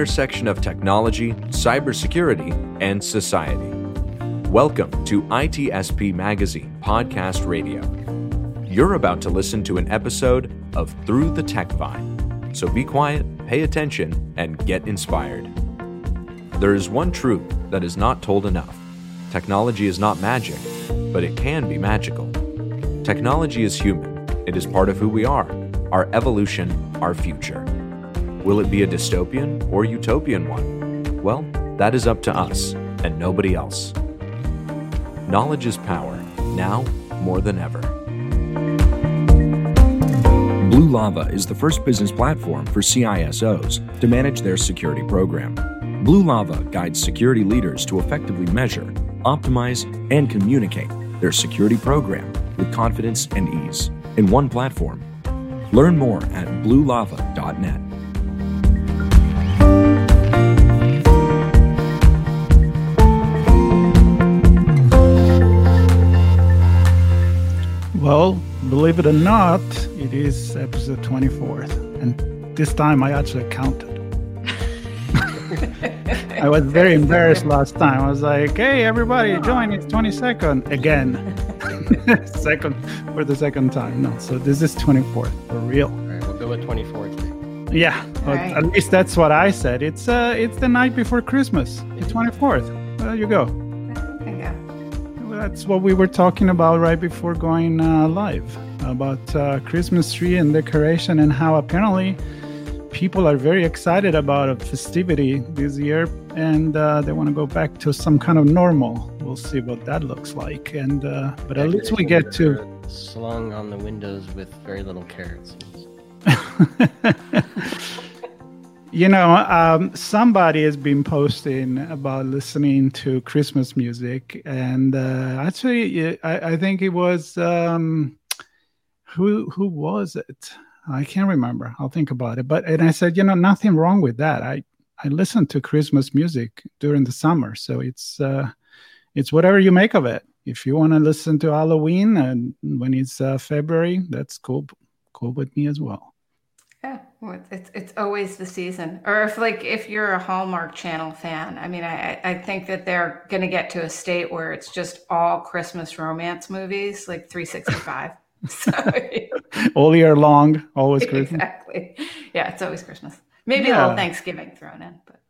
Intersection of technology, cybersecurity, and society. Welcome to ITSP Magazine Podcast Radio. You're about to listen to an episode of Through the Tech Vine. So be quiet, pay attention, and get inspired. There is one truth that is not told enough technology is not magic, but it can be magical. Technology is human, it is part of who we are, our evolution, our future. Will it be a dystopian or utopian one? Well, that is up to us and nobody else. Knowledge is power, now more than ever. Blue Lava is the first business platform for CISOs to manage their security program. Blue Lava guides security leaders to effectively measure, optimize, and communicate their security program with confidence and ease in one platform. Learn more at bluelava.net. Well, believe it or not, it is episode 24th. And this time I actually counted. I was very embarrassed last time. I was like, hey, everybody, join. It's 22nd again. second for the second time. No, so this is 24th for real. All right, we'll go with 24th. Yeah, but right. at least that's what I said. It's uh, it's the night before Christmas, the 24th. There you go. That's what we were talking about right before going uh, live about uh, Christmas tree and decoration and how apparently people are very excited about a festivity this year and uh, they want to go back to some kind of normal. We'll see what that looks like. And uh, but at least we get to. Slung on the windows with very little carrots. You know, um, somebody has been posting about listening to Christmas music, and uh, actually, I, I think it was um, who who was it? I can't remember. I'll think about it. But and I said, you know, nothing wrong with that. I I listen to Christmas music during the summer, so it's uh, it's whatever you make of it. If you want to listen to Halloween and when it's uh, February, that's cool cool with me as well. Yeah. Well, it's- it's always the season. Or if like if you're a Hallmark Channel fan, I mean, I I think that they're gonna get to a state where it's just all Christmas romance movies, like 365. so All year long, always Christmas. exactly. Yeah, it's always Christmas. Maybe a little Thanksgiving thrown in, but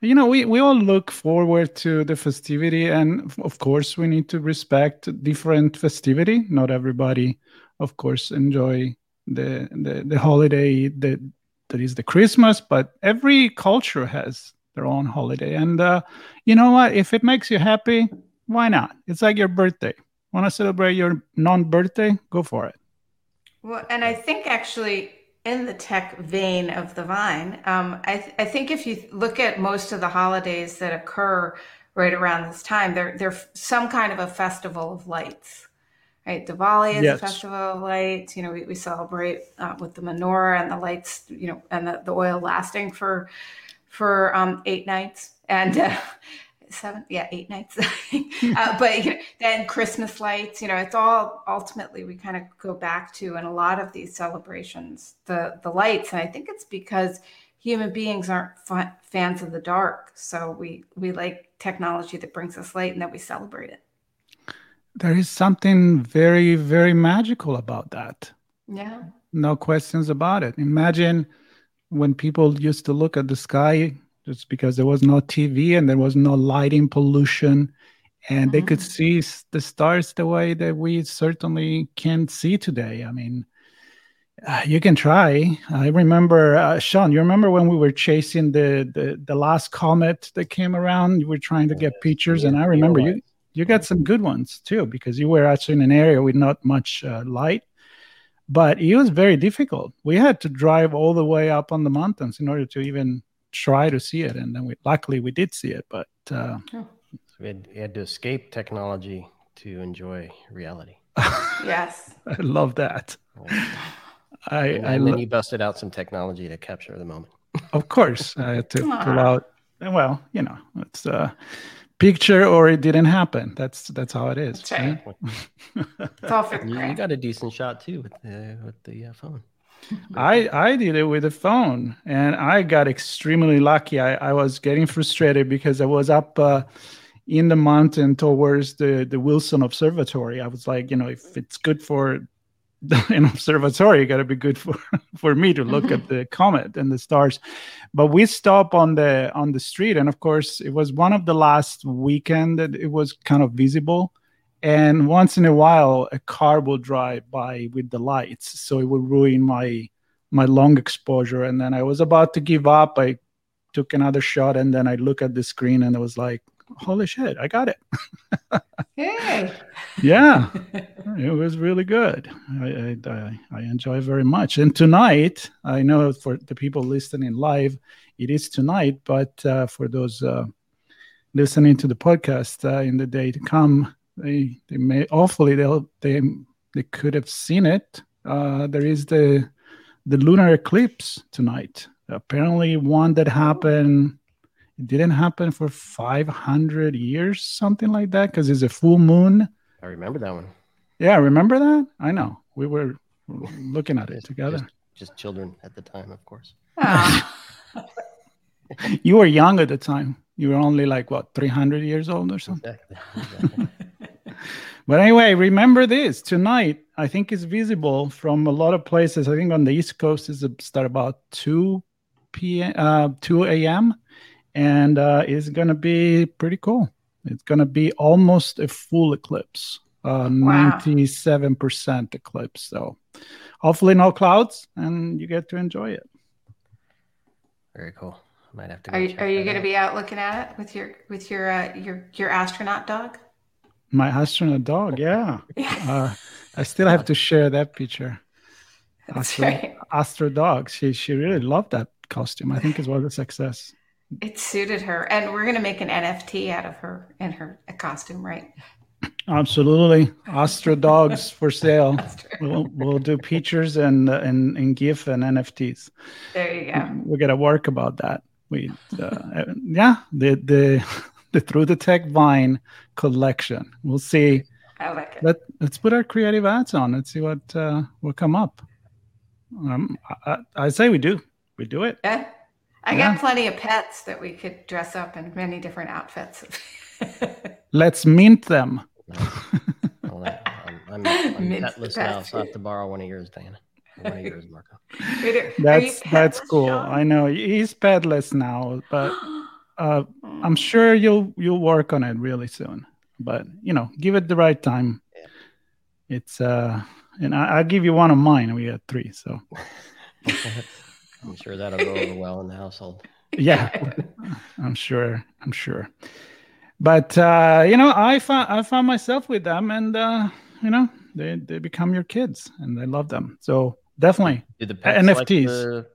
you know we, we all look forward to the festivity and of course we need to respect different festivity not everybody of course enjoy the the, the holiday that that is the christmas but every culture has their own holiday. And uh, you know what? If it makes you happy why not? It's like your birthday. Want to celebrate your non-birthday? Go for it. Well, and I think actually in the tech vein of the vine, um, I, th- I think if you look at most of the holidays that occur right around this time, they're they're some kind of a festival of lights, right? Diwali is Yes. a festival of lights. You know, we, we celebrate uh, with the menorah and the lights, you know, and the, the oil lasting for for um, eight nights and. Uh, Seven, yeah, eight nights. uh, but you know, then Christmas lights, you know, it's all ultimately we kind of go back to in a lot of these celebrations the the lights, and I think it's because human beings aren't fa- fans of the dark, so we we like technology that brings us light and that we celebrate it. There is something very very magical about that Yeah, no questions about it. Imagine when people used to look at the sky just because there was no TV and there was no lighting pollution, and they could Mhm. see the stars the way that we certainly can't see today. I mean, uh, you can try. I remember, uh, Sean, you remember when we were chasing the, the the last comet that came around? You were trying to get pictures, and I remember you. You got some good ones too because you were actually in an area with not much uh, light. But it was very difficult. We had to drive all the way up on the mountains in order to even try to see it. And then we luckily we did see it but uh, So we had, we had to escape technology to enjoy reality. yes, i love that. I, And, I and then you busted out some technology to capture the moment. of course i had to pull out well you know it's a picture or it didn't happen that's that's how it is That's right. right? it's all for You, you got a decent shot too with the with the uh, phone. I I did it with a phone, and I got extremely lucky. I, I was getting frustrated because I was up uh, in the mountain towards the the Wilson Observatory. I was like, you know, if it's good for an observatory, got to be good for for me to look at the comet and the stars. But we stop on the on the street, and of course, it was one of the last weekend that it was kind of visible. And once in a while a car will drive by with the lights so it would ruin my my long exposure. And then i was about to give up. I took another shot and then i look at the screen and it was like holy shit i got it Hey. yeah it was really good I, I i enjoy very much and tonight i know for the people listening live it is tonight but uh, for those uh, listening to the podcast uh, in the day to come they they may hopefully they'll they they could have seen it. Uh, there is the the lunar eclipse tonight. Apparently, one that happened. It didn't happen for 500 years, something like that, because it's a full moon. I remember that one. Yeah, remember that? I know. We were looking at it together. Just, just children at the time, of course. Ah, You were young at the time. You were only like what, 300 years old or something? Exactly. exactly. But anyway, remember this tonight. I think it's visible from a lot of places. I think on the East Coast is start about two p.m. Uh, two a.m. and uh, it's gonna be pretty cool. It's gonna be almost a full eclipse, uh, ninety-seven percent eclipse. So hopefully no clouds, and you get to enjoy it. Very cool. Might have to. Go are you, check are you going to be out looking at it with your with your uh, your your astronaut dog? My astronaut dog, yeah. Uh, I still have to share that picture. That's Astro, right. Astro dog. She she really loved that costume. I think it was a success. It suited her, and we're going to make an NFT out of her in her costume, right? Absolutely, Astro dogs for sale. We'll, we'll do pictures and and and GIF and NFTs. There you go. We got to work about that. We uh, yeah the the the through the tech vine collection. We'll see. I like it. Let let's put our creative ads on. Let's see what uh, will come up. Um, I, I I say we do. We do it. Yeah. I Yeah. got plenty of pets that we could dress up in many different outfits. Let's mint them. Well, I'm, I'm, I'm Mint petless now, so I have to borrow one of yours, Diana. One of yours, Marco. Wait, are- are you That's that's cool. John? I know he's pedless now, but uh, I'm sure you'll you'll work on it really soon. But you know, give it the right time. It's uh, and I, I'll give you one of mine. We got three, so I'm sure that'll go over well in the household. yeah, I'm sure. I'm sure. But uh, you know, I found I found myself with them, and uh, you know, they they become your kids, and I love them. So definitely, Did the pets like NFTs. the,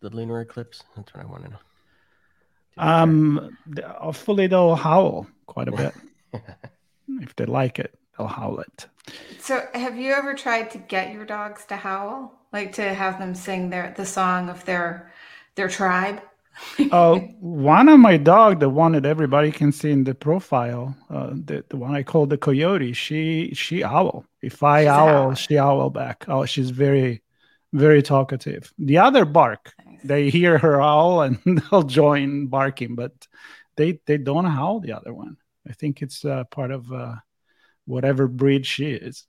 the lunar eclipse? That's what I want to know. Did they um, th- hopefully they'll howl quite a bit. if they like it, they'll howl it. So, have you ever tried to get your dogs to howl, like to have them sing their the song of their their tribe? Oh, one of my dog, the one that everybody can see in the profile, uh, the, the one I call the coyote, she she owl. If I She's a owl, she owl back. Oh, she's very, very talkative. The other bark. They hear her owl and they'll join barking, but they they don't howl. The other one. I think it's uh, part of uh, whatever breed she is.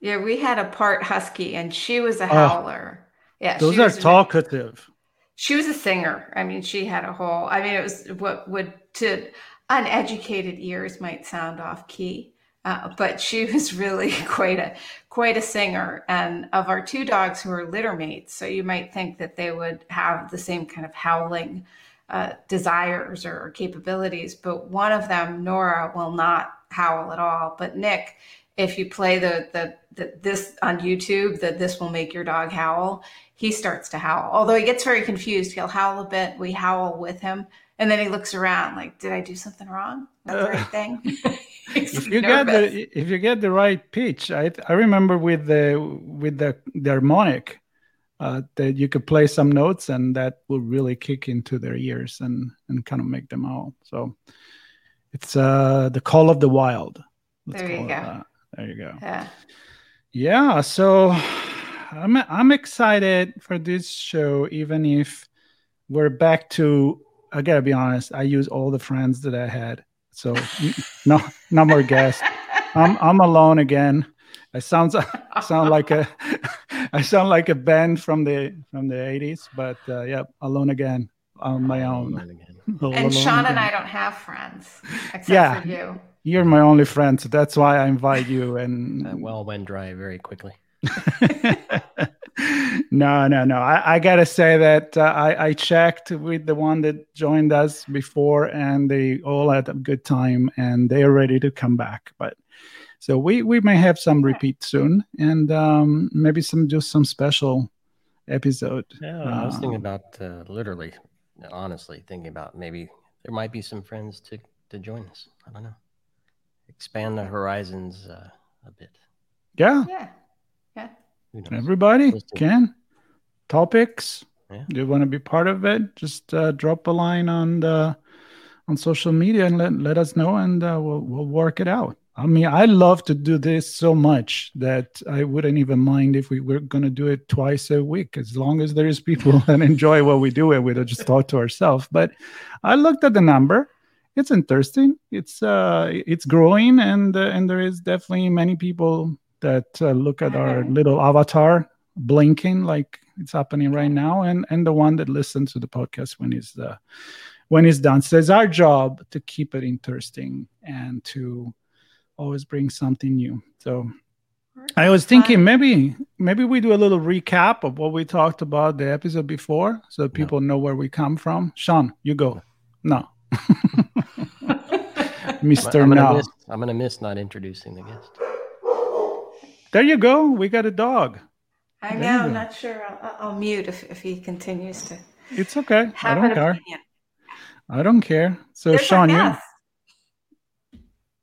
Yeah, we had a part husky, and she was a Oh. howler. Yeah, Those are talkative. She was a singer. I mean, she had a whole. I mean, it was what would to uneducated ears might sound off key, uh, but she was really quite a quite a singer. And of our two dogs who are litter mates, so you might think that they would have the same kind of howling uh, desires or capabilities, but one of them, Nora, will not howl at all. But Nick, if you play the the, the this on YouTube, that this will make your dog howl, he starts to howl. Although he gets very confused, he'll howl a bit. We howl with him, and then he looks around like, "Did I do something wrong? That's the right thing." If you get the if you get the right pitch i i remember with the with the the harmonic uh, that you could play some notes and that will really kick into their ears and and kind of make them out so it's uh the call of the wild There you go. that. there you go yeah. yeah so I'm I'm excited for this show, even if we're back to. I gotta be honest. I use all the friends that I had, so no, no more guests. I'm I'm alone again. I sound sound like a I sound like a band from the from the 80s, but uh, yeah, alone again on my own. and Sean and I don't have friends except yeah, for you. You're my only friend, so that's why I invite you. And that well went dry very quickly. no, no, no. I, I gotta say that uh, I, I checked with the one that joined us before, and they all had a good time, and they are ready to come back. But so we we may have some repeat soon, and um, maybe some just some special episode. Yeah, I was thinking um, about uh, literally, honestly, thinking about maybe there might be some friends to to join us. I don't know, expand the horizons uh, a bit. Yeah. Yeah. Yeah. Everybody can topics. Yeah. Do you want to be part of it? Just uh, drop a line on the on social media and let, let us know, and uh, we'll we'll work it out. I mean, I love to do this so much that I wouldn't even mind if we were going to do it twice a week, as long as there is people that enjoy what we do and we don't just talk to ourselves. But I looked at the number; it's interesting. It's uh, it's growing, and uh, and there is definitely many people that uh, look at our little avatar blinking like it's happening right now, and and the one that listens to the podcast when it's uh, when it's done. So it's our job to keep it interesting and to always brings something new. So I was thinking maybe maybe we do a little recap of what we talked about the episode before, so people no. know where we come from. Sean, you go. No, Mister No. Miss, I'm gonna miss not introducing the guest. There you go. We got a dog. I know. I'm not sure. I'll, I'll, mute if, if he continues to. It's okay. I don't care. Opinion. I don't care. So There's Sean, you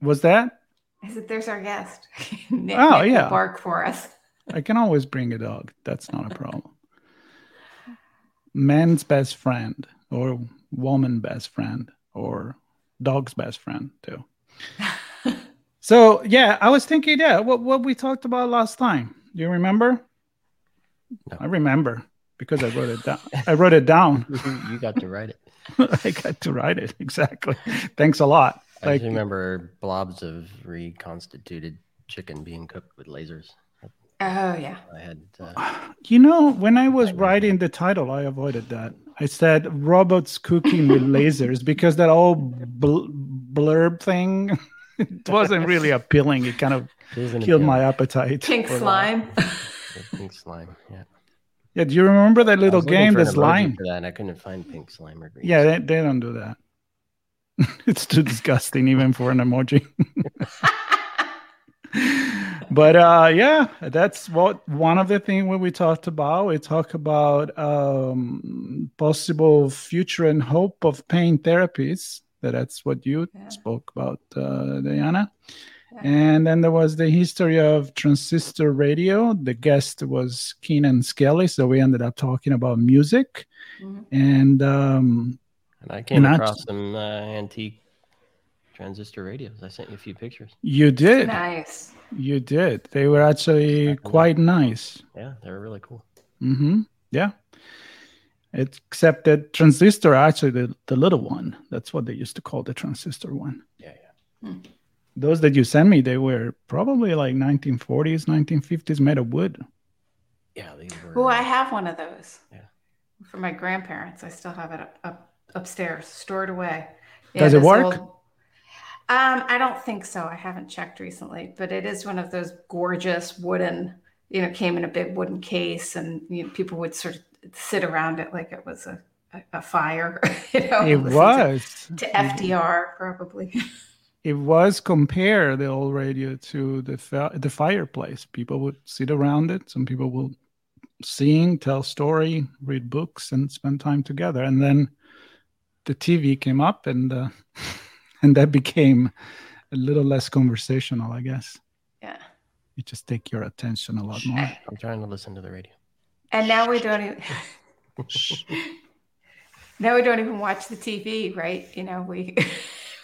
was that? I said, "There's our guest." Nick, oh Nick yeah, bark for us. I can always bring a dog. That's not a problem. Man's best friend, or woman best friend, or dog's best friend too. so yeah, I was thinking, yeah, what what we talked about last time. Do you remember? No. I remember because I wrote it down. I wrote it down. you got to write it. I got to write it exactly. Thanks a lot. I like, remember blobs of reconstituted chicken being cooked with lasers. Oh yeah. I had. Uh, you know, when I was writing the title, I avoided that. I said robots cooking with lasers because that old bl- blurb thing it wasn't really appealing. It kind of killed appealing. my appetite. Pink slime. pink slime. Yeah. Yeah. Do you remember that little game? The slime. For that, and I couldn't find pink slime or green. Yeah, they, they don't do that. it's too disgusting even for an emoji. but uh, yeah, that's what one of the things we talked about. We talked about um, possible future and hope of pain therapies. That that's what you yeah. spoke about, uh, Diana. Yeah. And then there was the history of transistor radio. The guest was Keenan Skelly, so we ended up talking about music. Mm-hmm. And um, and I came and across some uh, antique transistor radios. I sent you a few pictures. You did. Nice. You did. They were actually quite nice. Yeah, they were really cool. Mm-hmm. Yeah. Except that transistor, actually, the, the little one. That's what they used to call the transistor one. Yeah, yeah. Hmm. Those that you sent me, they were probably like 1940s, 1950s, made of wood. Yeah, these were. Oh, I have one of those. Yeah. For my grandparents, I still have it up, up upstairs, stored away. Yeah, Does it work? Old, um, I don't think so. I haven't checked recently, but it is one of those gorgeous wooden. You know, came in a big wooden case, and you know, people would sort of sit around it like it was a a, fire. You know, it was to, to FDR probably. it was compare the old radio to the the fireplace. People would sit around it. Some people will sing, tell story, read books, and spend time together. And then the TV came up, and uh, and that became a little less conversational, I guess. Yeah. You just take your attention a lot more. I'm trying to listen to the radio. And now we don't even. now we don't even watch the TV, right? You know, we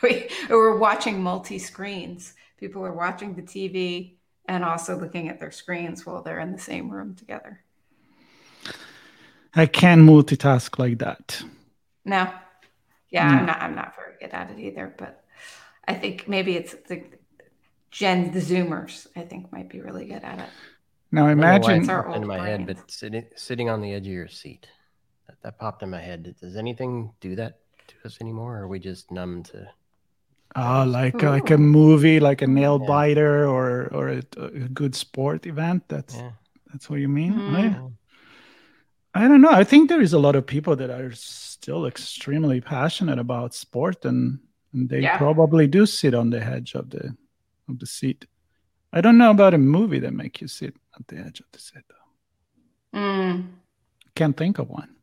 we we're watching multi screens. People are watching the TV and also looking at their screens while they're in the same room together. I can't multitask like that. No, yeah, mm. I'm not. I'm not very good at it either. But I think maybe it's the Gen the Zoomers. I think might be really good at it. Now imagine it's in my brains. head, but sitting sitting on the edge of your seat, that, that popped in my head. Does anything do that to us anymore, or are we just numb to? Oh, like Ooh. like a movie, like a nail yeah. biter, or or a, a, good sport event. That's yeah. that's what you mean. Mm. I don't know. I think there is a lot of people that are still extremely passionate about sport, and, and they yeah. probably do sit on the edge of the of the seat. I don't know about a movie that make you sit at the edge of the seat though. Mm. Can't think of one.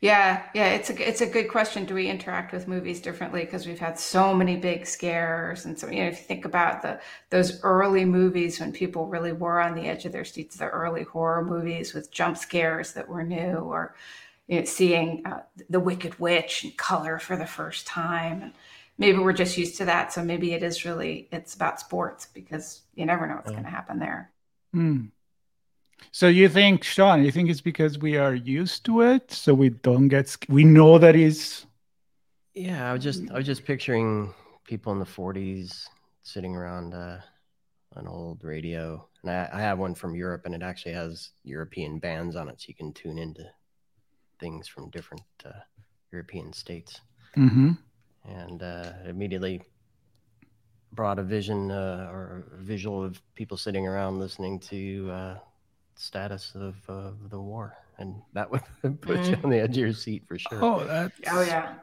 Yeah, yeah, it's a it's a good question. Do we interact with movies differently because we've had so many big scares and so you know if you think about the those early movies when people really were on the edge of their seats, the early horror movies with jump scares that were new, or you know, seeing uh, the Wicked Witch in color for the first time, and maybe we're just used to that. So maybe it is really it's about sports because you never know what's going to happen there. Mm. So you think, Sean? You think it's because we are used to it, so we don't get. We know that is. Yeah, I was just I was just picturing people in the '40s sitting around uh, an old radio, and I, I have one from Europe, and it actually has European bands on it, so you can tune into things from different uh, European states. Mm-hmm. And uh, immediately brought a vision uh, or a visual of people sitting around listening to uh, status of uh, the war, and that would put mm. you on the edge of your seat for sure. Oh, that's... oh yeah.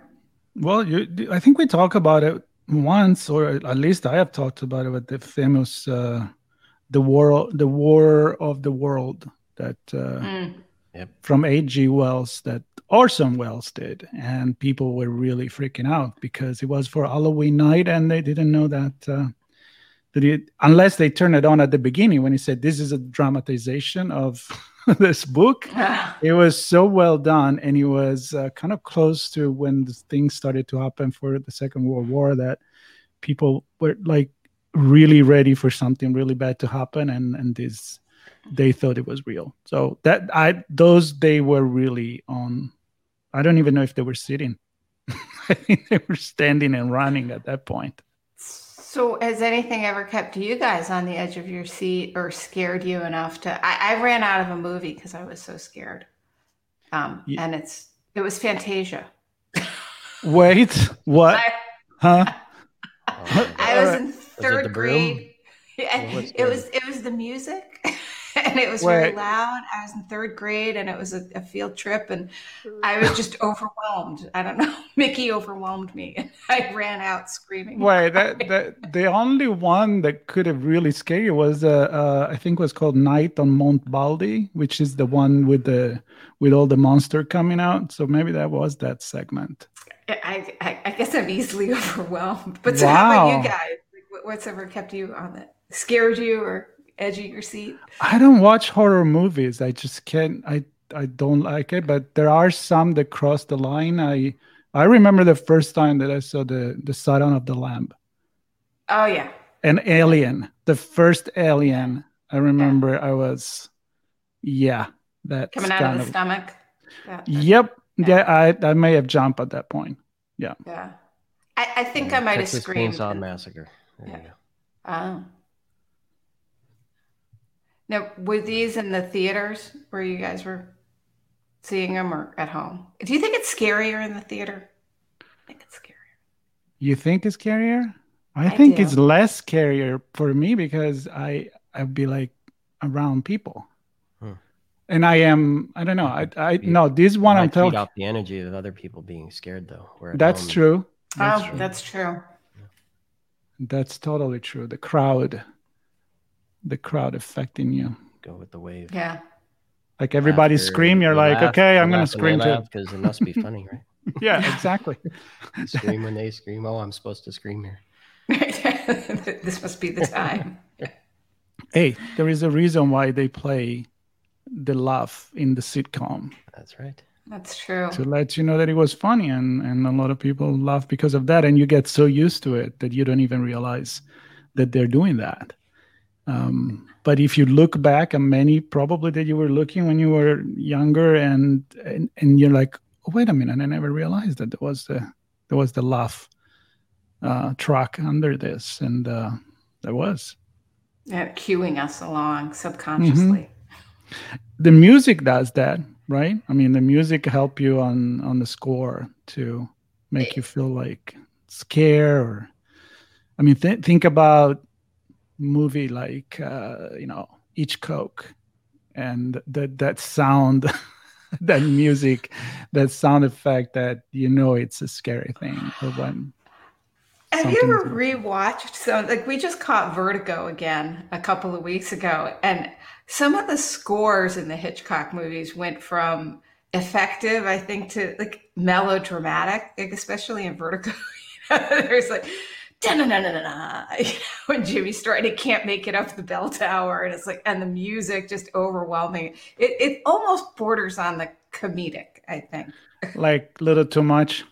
Well, you, I think we talked about it once, or at least I have talked about it with the famous uh, the war, the war of the world that uh, mm. yep. from H.G. Wells that Orson Welles did, and people were really freaking out because it was for Halloween night, and they didn't know that uh, that it, unless they turn it on at the beginning when he said this is a dramatization of this book it was so well done. And it was uh, kind of close to when the things started to happen for the second world war that people were like really ready for something really bad to happen and and this they thought it was real. So that i those they were really on i don't even know if they were sitting. I think they were standing and running at that point so, has anything ever kept you guys on the edge of your seat or scared you enough to? I, I ran out of a movie because I was so scared. Um, yeah. and it's it was Fantasia. Wait, what? I, huh? I was in third was grade. it was it was the music. and it was very loud. I was in third grade and it was a, a, field trip and I was just overwhelmed. I don't know. Mickey overwhelmed me and I ran out screaming. Wait, that, that the only one that could have really scared you was uh, uh, I think was called Night on Mount Baldy, which is the one with the with all the monster coming out. So maybe that was that segment. I I, I guess I'm easily overwhelmed. But so wow. how about you guys? What's ever kept you on that? Scared you or edge of your seat? I don't watch horror movies. I just can't. I I don't like it. But there are some that cross the line. I I remember the first time that I saw the the Silence of the Lamb. Oh yeah. An Alien, the first Alien. I remember yeah. I was, yeah, that coming out of the of, stomach. Yeah. Yep. Yeah. yeah, I I may have jumped at that point. Yeah. Yeah. I, I think I might Texas have screamed. Chainsaw Massacre. There yeah. Oh. Now, were these in the theaters where you guys were seeing them or at home? Do you think it's scarier in the theater? I think it's scarier. You think it's scarier? I, I think do. it's less scarier for me because I I'd be like around people. Hmm. And I am I don't know. I I no this one I'm telling off the energy of other people being scared though. That's true. That's oh, true. that's true. That's totally true. The crowd the crowd affecting you. Go with the wave. Yeah. Like everybody After scream, you're like, laugh, okay, I'm going to scream too. Because it must be funny, right? yeah, exactly. scream when they scream. Oh, I'm supposed to scream here. this must be the time. hey, there is a reason why they play the laugh in the sitcom. That's right. That's true. To let you know that it was funny, and and a lot of people laugh because of that, and you get so used to it that you don't even realize that they're doing that Um, but if you look back, and many probably that you were looking when you were younger, and and, and you're like, oh, wait a minute, I never realized that there was the there was the laugh uh, track under this, and uh, there was. Yeah, cueing us along subconsciously. Mm-hmm. The music does that, right? I mean, the music help you on on the score to make you feel like scare or. I mean, th- think about movie like uh, you know Hitchcock, and that that sound, that music, that sound effect that you know it's a scary thing or when. Have you ever rewatched so like we just caught Vertigo again a couple of weeks ago and some of the scores in the Hitchcock movies went from effective I think to like melodramatic like especially in Vertigo there's like no no no no no when Jimmy started it can't make it up the bell tower and it's like and the music just overwhelming. It it almost borders on the comedic I think. Like a little too much?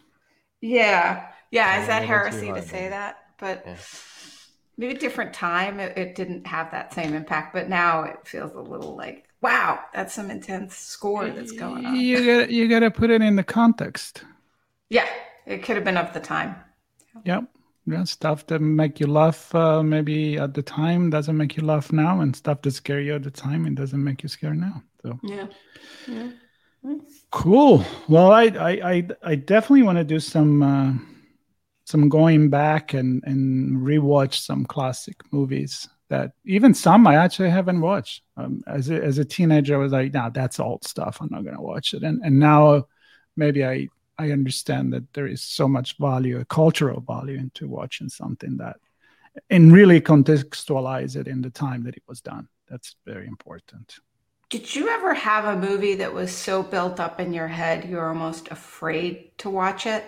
Yeah. Yeah is that heresy to say that? But yeah. maybe different time it, it didn't have that same impact but now it feels a little like wow that's some intense score that's going on. You gotta you gotta put it in the context. Yeah it could have been of the time. Yep yeah, stuff that make you laugh uh, maybe at the time doesn't make you laugh now, and stuff that scare you at the time it doesn't make you scared now. So yeah, yeah. Cool. Well, I I I, I definitely want to do some uh, some going back and and rewatch some classic movies that even some I actually haven't watched. Um, as a, as a teenager, I was like, "Nah, that's old stuff. I'm not gonna watch it." And and now maybe I I understand that there is so much value, a cultural value into watching something that and really contextualize it in the time that it was done. That's very important. Did you ever have a movie that was so built up in your head you were almost afraid to watch it?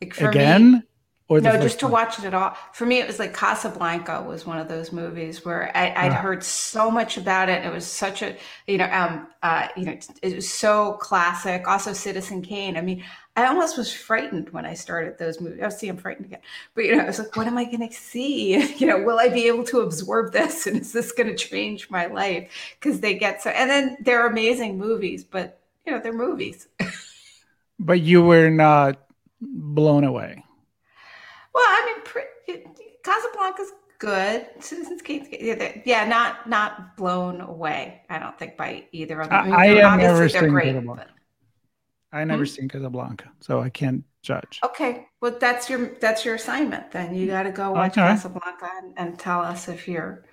Like for Again? Me, or no, just to watch it at all. For me, it was like Casablanca was one of those movies where I, would heard so much about it. It was such a, you know, um, uh, you know, it was so classic. Also, Citizen Kane. I mean, I almost was frightened when I started those movies. Oh, see, I'm frightened again. But you know, I was like, what am I going to see? You know, will I be able to absorb this? And is this going to change my life? Because they get so, and then they're amazing movies, but you know, they're movies. but you were not blown away. Well, I mean, pre- Casablanca's good. Citizens Kane, yeah, yeah, not not blown away. I don't think by either of them. I, I, I never seen great, Casablanca. But... I never hmm? seen Casablanca, so I can't judge. Okay, well, that's your that's your assignment. Then you got to go watch okay. Casablanca and, and tell us if you're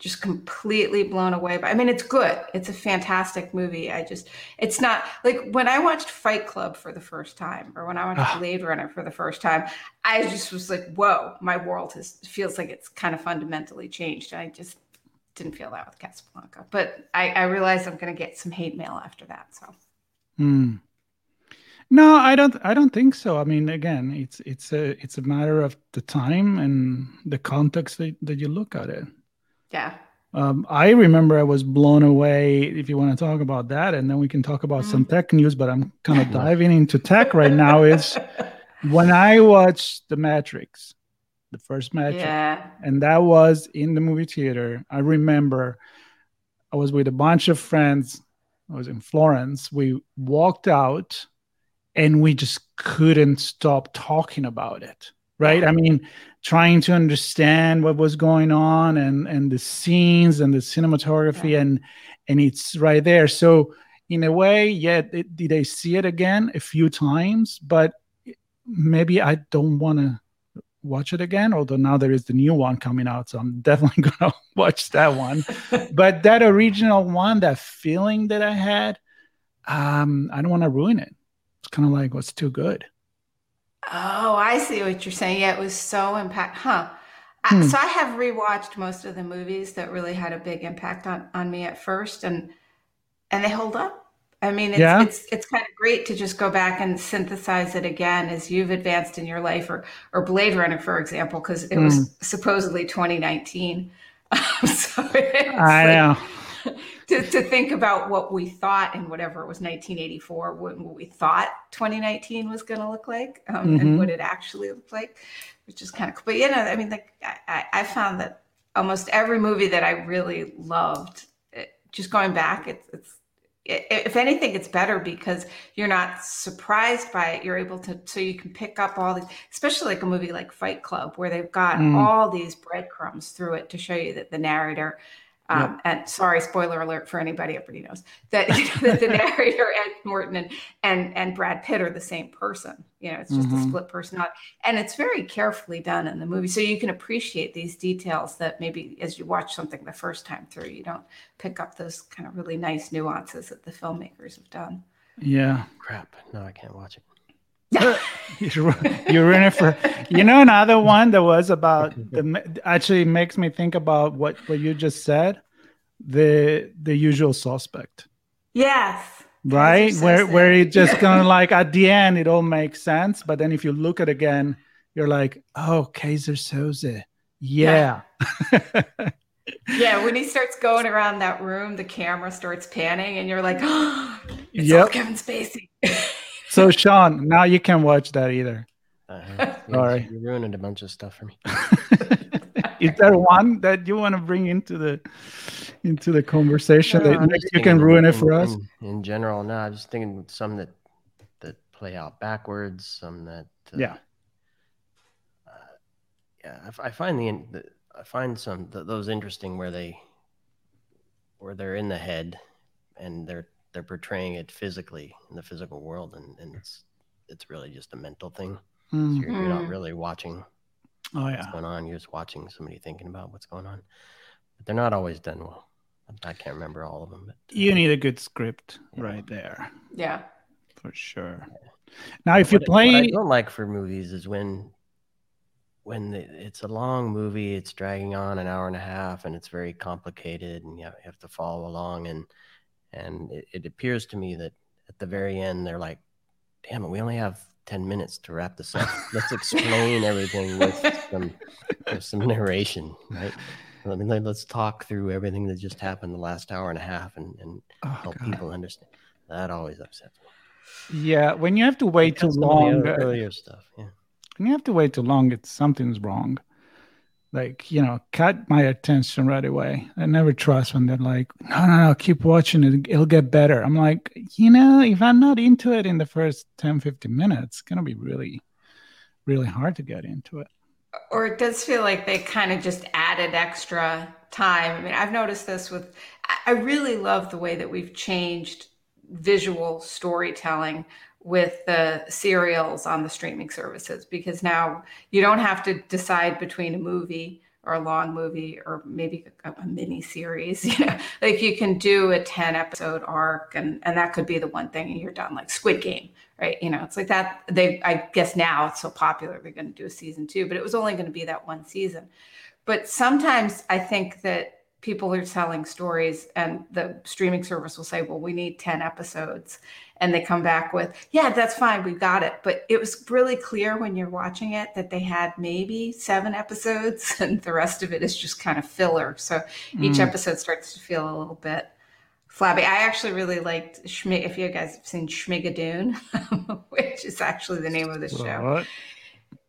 just completely blown away by. I mean, it's good. It's a fantastic movie. I just, it's not like when I watched Fight Club for the first time, or when I watched ah. Blade Runner for the first time. I just was like, "Whoa, my world has feels like it's kind of fundamentally changed." I just didn't feel that with Casablanca, but I, I realized I'm going to get some hate mail after that. So. Hmm. No, I don't. I don't think so. I mean, again, it's it's a it's a matter of the time and the context that, that you look at it. Yeah. Um, I remember I was blown away. If you want to talk about that, and then we can talk about mm-hmm. some tech news. But I'm kind of diving into tech right now. Is when I watched The Matrix, the first Matrix, yeah. and that was in the movie theater. I remember I was with a bunch of friends. I was in Florence. We walked out, and we just couldn't stop talking about it. Right? I mean, trying to understand what was going on and and the scenes and the cinematography yeah. and and it's right there. So in a way yeah it, did i see it again a few times but maybe i don't want to watch it again although now there is the new one coming out so i'm definitely gonna watch that one. But that original one that feeling that i had um i don't want to ruin it. It's kind of like what's too good Oh, I see what you're saying. Yeah, it was so impact, huh? Hmm. So I have rewatched most of the movies that really had a big impact on on me at first, and and they hold up. I mean, it's yeah. it's it's kind of great to just go back and synthesize it again as you've advanced in your life, or or Blade Runner, for example, because it hmm. was supposedly 2019. so I like, know to, to think about what we thought in whatever it was 1984 what, what we thought 2019 was going to look like um, mm-hmm. and what it actually looked like which is kind of cool but you know i mean like I, I found that almost every movie that I really loved. It, just going back, it's it's if anything, it's better because you're not surprised by it. You're able to, so you can pick up all these, especially like a movie like Fight Club, where they've got mm. all these breadcrumbs through it to show you that the narrator um, yep. And sorry, spoiler alert for anybody everybody knows that, you know, that the narrator Ed Norton and, and and Brad Pitt are the same person. You know, it's just mm-hmm. a split personality, and it's very carefully done in the movie, so you can appreciate these details that maybe as you watch something the first time through, you don't pick up those kind of really nice nuances that the filmmakers have done. Yeah. Crap! No, I can't watch it. Uh, you're, you're in it for you know another one that was about the actually makes me think about what what you just said? The the usual suspect. Yes. Right? Where where it just kind of like at the end it all makes sense but then if you look at it again you're like oh Keyser Söze. Yeah. Yeah. yeah when he starts going around that room the camera starts panning and you're like oh it's yep. kevin spacey so Sean, now you can't watch that either. Uh-huh. Sorry, you're ruining a bunch of stuff for me. Is there one that you want to bring into the into the conversation no, that you can ruin in, it for us? In, in, general, no, I'm just thinking some that that play out backwards, some that uh, yeah, uh, yeah. I, I, find the, the I find some those interesting where they where they're in the head and they're they're portraying it physically in the physical world, and, and it's it's really just a mental thing. Mm. So you're, you're, not hmm. really watching oh, yeah. what's going on. You're just watching somebody thinking about what's going on. But they're not always done well. I can't remember all of them. But, uh, you need a good script yeah. right there. Yeah, for sure. Now, if you're playing, what I don't like for movies is when when it's a long movie, it's dragging on an hour and a half, and it's very complicated, and you have, you have to follow along and and it, it appears to me that at the very end, they're like, damn it, we only have 10 minutes to wrap this up. Let's explain everything with some, with some narration, right? I mean, let's talk through everything that just happened the last hour and a half and, and oh, help God. people understand. That always upsets me. Yeah, when you have to wait too long, uh, earlier stuff. Yeah, when you have to wait too long, it's something's wrong like you know cut my attention right away. I never trust when they're like no no no keep watching it it'll get better. I'm like you know if i'm not into it in the first 10 15 minutes it's gonna be really really hard to get into it. Or it does feel like they kind of just added extra time. I mean i've noticed this with i really love the way that we've changed visual storytelling with the serials on the streaming services because now you don't have to decide between a movie or a long movie or maybe a, a mini series you know? Like you can do a 10 episode arc and and that could be the one thing and you're done like squid game right? You know it's like that they i guess now it's so popular they're going to do a season two but it was only going to be that one season. But sometimes i think that people are telling stories and the streaming service will say well we need 10 episodes and they come back with yeah that's fine we got it. But it was really clear when you're watching it that they had maybe seven episodes and the rest of it is just kind of filler. So each mm. episode starts to feel a little bit flabby. I actually really liked Schmig, if you guys have seen schmigadoon which is actually the name of the show. What?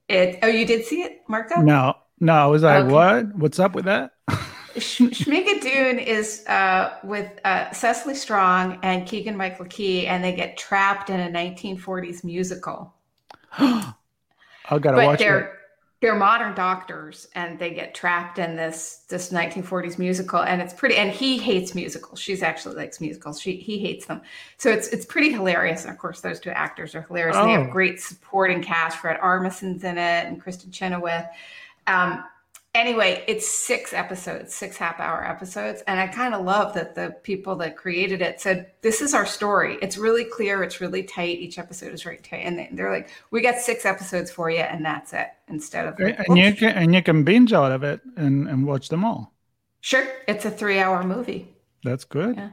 it oh you did see it marco? No no i was like okay. what? What's up with that Schmigadoon is uh, with uh, Cecily Strong and Keegan Michael Key, and they get trapped in a 1940s musical. I gotta but watch they're, it. They're modern doctors, and they get trapped in this this 1940s musical, and it's pretty. And he hates musicals. She's actually likes musicals. She he hates them. So it's it's pretty hilarious. And of course, those two actors are hilarious. Oh. They have oh. great supporting cast. Fred Armisen's in it, and Kristin Chenoweth. Um, anyway, it's six episodes, six half hour episodes. And I kind of love that the people that created it said, This is our story. It's really clear, it's really tight. Each episode is very tight. And they're like, We got six episodes for you, and that's it. Instead of like, and you can and you can binge out of it and, and watch them all. Sure. It's a three hour movie. That's good. Yeah.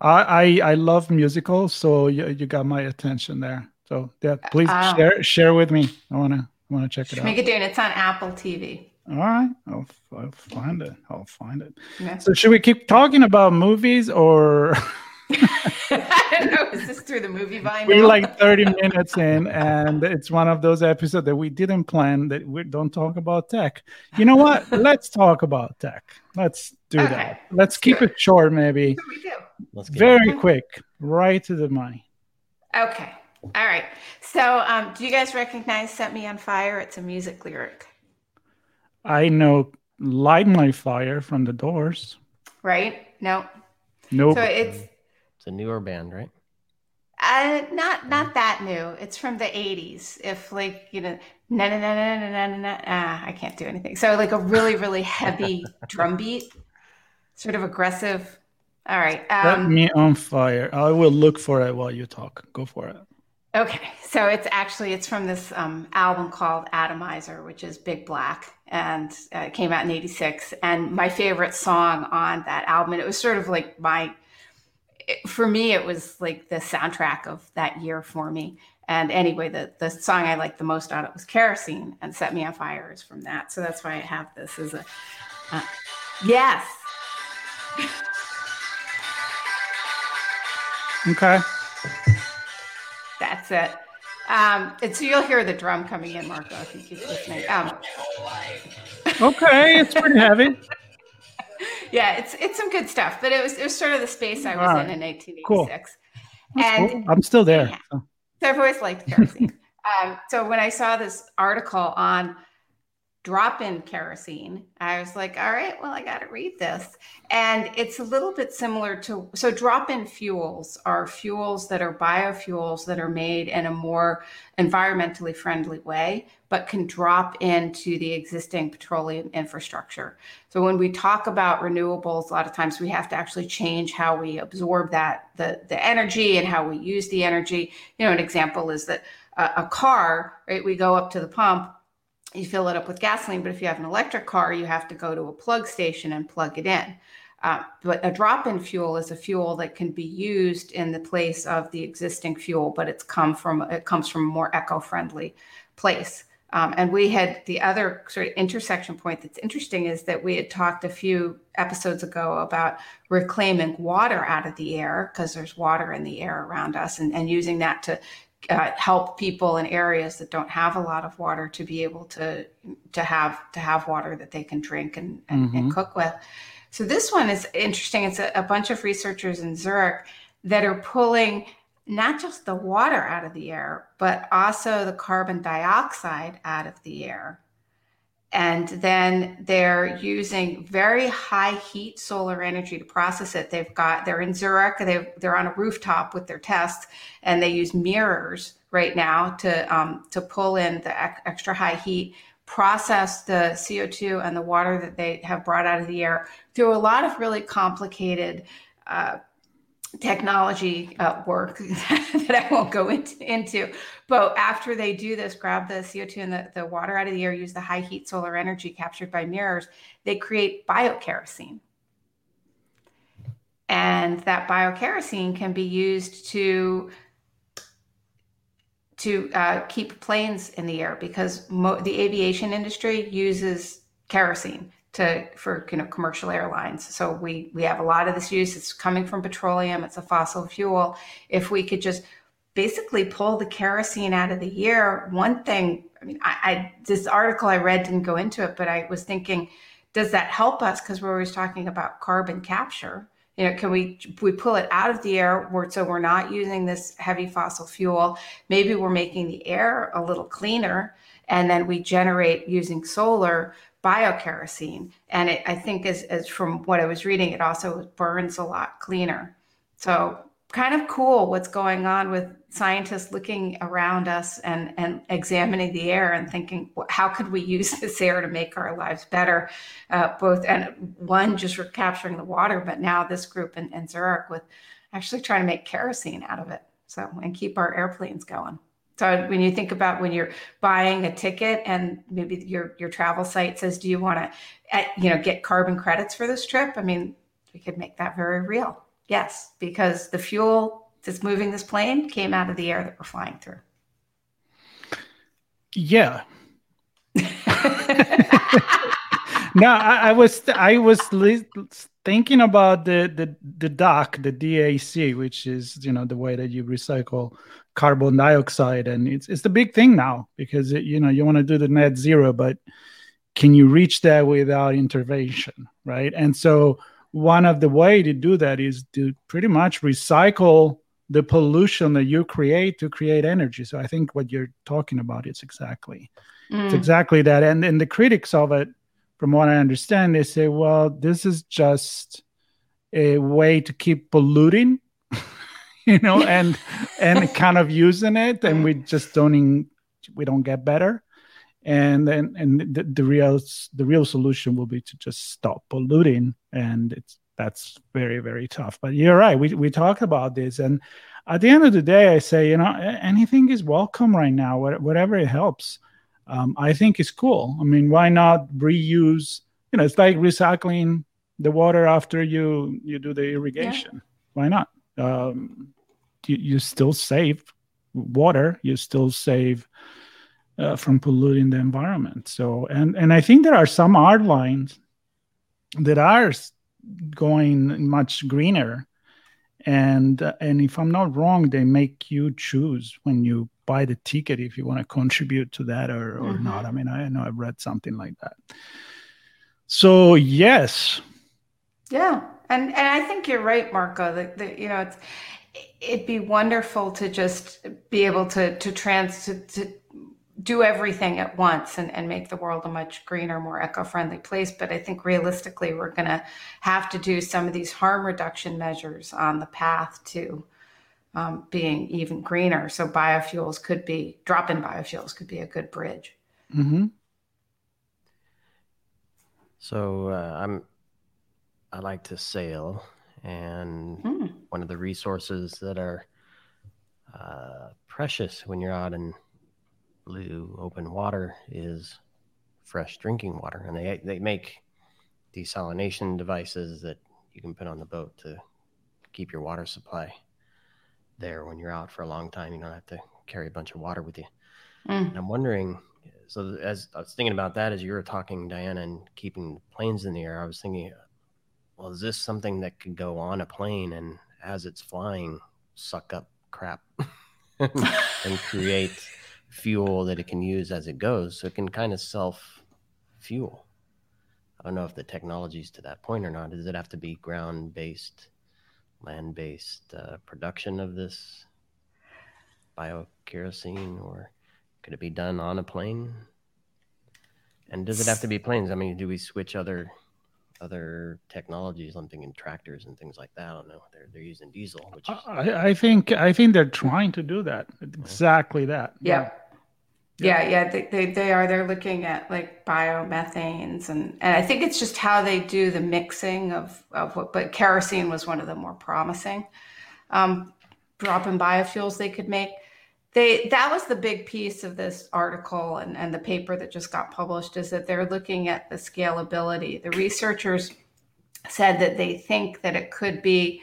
I, I I love musicals, so you, you got my attention there. So yeah, please um, share share with me. I wanna I wanna check it out. Make it doing. It's on Apple TV. All right, I'll, I'll find it. I'll find it. Yeah. So, should we keep talking about movies or? I don't know. is this through the movie Vine? We're like 30 minutes in, and it's one of those episodes that we didn't plan that we don't talk about tech. You know what? Let's talk about tech. Let's do Okay. that. Let's do keep it. it short, maybe. We do? Let's get Very quick, right to the money. Okay. All right. So, um, do you guys recognize "Set Me on Fire"? It's a music lyric, I know Light My Fire from the Doors. right? No. Nope. So it's It's a newer band, right? uh, not not that new. It's from the '80s. If like you know, na na na na na na na. na ah, I can't do anything. So like a really really heavy drum beat, sort of aggressive. All right. Set Um, me on fire. I will look for it while you talk. Go for it. Okay, so it's actually it's from this um, album called Atomizer, which is Big Black, and uh, came out in '86. And my favorite song on that album, and it was sort of like my, it- for me, it was like the soundtrack of that year for me. And anyway, the the song I liked the most on it was "Kerosene," and "Set Me on Fire" is from that. So that's why I have this as a, uh, yes, Okay. that's it. Um, and so you'll hear the drum coming in, Marco, if you keep listening. Um, Okay. It's pretty heavy. yeah, it's it's some good stuff. But it was it was sort of the space I was right. in in 1986. Cool. And cool. I'm still there. Yeah. so. so I've always liked kerosene. um, so when I saw this article on drop-in kerosene, I was like, all right, well, I got to read this. And it's a little bit similar to so drop-in fuels are fuels that are biofuels that are made in a more environmentally friendly way, but can drop into the existing petroleum infrastructure. So when we talk about renewables, a lot of times we have to actually change how we absorb that the the energy and how we use the energy. You know, an example is that a, a car, right? We go up to the pump, you fill it up with gasoline, but if you have an electric car, you have to go to a plug station and plug it in. Uh, but a drop-in fuel is a fuel that can be used in the place of the existing fuel, but it's come from it comes from a more eco-friendly place. Um, and we had the other sort of intersection point that's interesting is that we had talked a few episodes ago about reclaiming water out of the air because there's water in the air around us and, and using that to uh, help people in areas that don't have a lot of water to be able to to have to have water that they can drink and, and, and cook with. So this one is interesting. It's a, a bunch of researchers in Zurich that are pulling not just the water out of the air, but also the carbon dioxide out of the air. And then they're using very high heat solar energy to process it. They've got, they're in Zurich, they they're on a rooftop with their tests, and they use mirrors right now to, um, to pull in the ex- extra high heat, process the CO2 and the water that they have brought out of the air through a lot of really complicated uh, technology uh, work that I won't go into, into. But after they do this, grab the CO2 and the, the water out of the air, use the high heat solar energy captured by mirrors, they create biokerosene. And that biokerosene can be used to to uh, keep planes in the air because mo- the aviation industry uses kerosene to for you know commercial airlines. So we we have a lot of this use. It's coming from petroleum. It's a fossil fuel. If we could just basically pull the kerosene out of the air, one thing. I mean, I, I this article I read didn't go into it, but I was thinking, does that help us? Because we're always talking about carbon capture. You know, can we we pull it out of the air where, so we're not using this heavy fossil fuel? Maybe we're making the air a little cleaner, and then we generate using solar biokerosene. And it, I think, as, from what I was reading, it also burns a lot cleaner. So kind of cool what's going on with scientists looking around us and, and examining the air and thinking how could we use this air to make our lives better uh, both and one just recapturing the water but now this group in, in zurich with actually trying to make kerosene out of it so and keep our airplanes going so when you think about when you're buying a ticket and maybe your your travel site says do you want to eh, you know get carbon credits for this trip i mean we could make that very real Yes, because the fuel that's moving this plane came out of the air that we're flying through. Yeah. no, I, I, was I was thinking about the the the DAC, the DAC, which is you know the way that you recycle carbon dioxide, and it's it's the big thing now because it, you know you want to do the net zero, but can you reach that without intervention, right? And so one of the way to do that is to pretty much recycle the pollution that you create to create energy. So I think what you're talking about is exactly mm. it's exactly that. And and the critics of it, from what I understand, they say, well, this is just a way to keep polluting, you know, and and kind of using it, and we just don't in, we don't get better. And then and the, the real the real solution will be to just stop polluting, and it's that's very very tough but you're right we, we talk about this and at the end of the day i say you know anything is welcome right now whatever it helps um, i think is cool i mean why not reuse you know it's like recycling the water after you you do the irrigation yeah. why not um, you, you still save water you still save uh, from polluting the environment. So and and i think there are some art lines that are going much greener. And uh, and if i'm not wrong they make you choose when you buy the ticket if you want to contribute to that or, or mm-hmm. not. I mean i know i've read something like that. So yes. Yeah and and i think you're right marco that, that you know it's it'd be wonderful to just be able to to trans to, to do everything at once and, and make the world a much greener, more eco friendly place. But I think realistically, we're going to have to do some of these harm reduction measures on the path to um, being even greener. So biofuels could be, drop in biofuels could be a good bridge. Mm-hmm. So uh, I'm, I like to sail, and mm. one of the resources that are uh, precious when you're out in blue open water is fresh drinking water, and they they make desalination devices that you can put on the boat to keep your water supply there when you're out for a long time. You don't have to carry a bunch of water with you. Mm. And I'm wondering, so as I was thinking about that as you were talking, Diana, and keeping planes in the air, I was thinking, well, is this something that could go on a plane and as it's flying, suck up crap and create fuel that it can use as it goes. So it can kind of self fuel. I don't know if the technology is to that point or not. Does it have to be ground based, land based uh, production of this biokerosene, or could it be done on a plane? And does it have to be planes? I mean, do we switch other other technologies. I'm thinking tractors and things like that. I don't know. They're they're using diesel, which is... I, I think I think they're trying to do that. Exactly that. Yeah. Yeah, yeah, yeah they, they, they are. They're looking at like biomethanes and and I think it's just how they do the mixing of of what. But kerosene was one of the more promising um, drop in biofuels they could make they that was the big piece of this article and, and the paper that just got published is that they're looking at the scalability. The researchers said that they think that it could be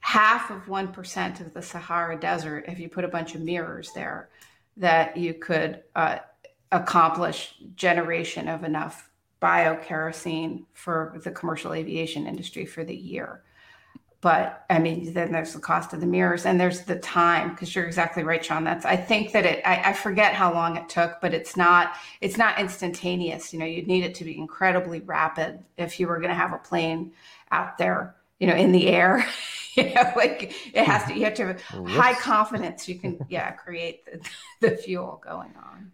half of 1% of the sahara desert if you put a bunch of mirrors there that you could uh, accomplish generation of enough biokerosene for the commercial aviation industry for the year but I mean, then there's the cost of the mirrors and there's the time because you're exactly right, Sean. That's I think that it I, I, forget how long it took, but it's not it's not instantaneous. You know, you'd need it to be incredibly rapid if you were going to have a plane out there, you know, in the air. you know, like it has to you have to have high confidence you can yeah create the, the fuel going on.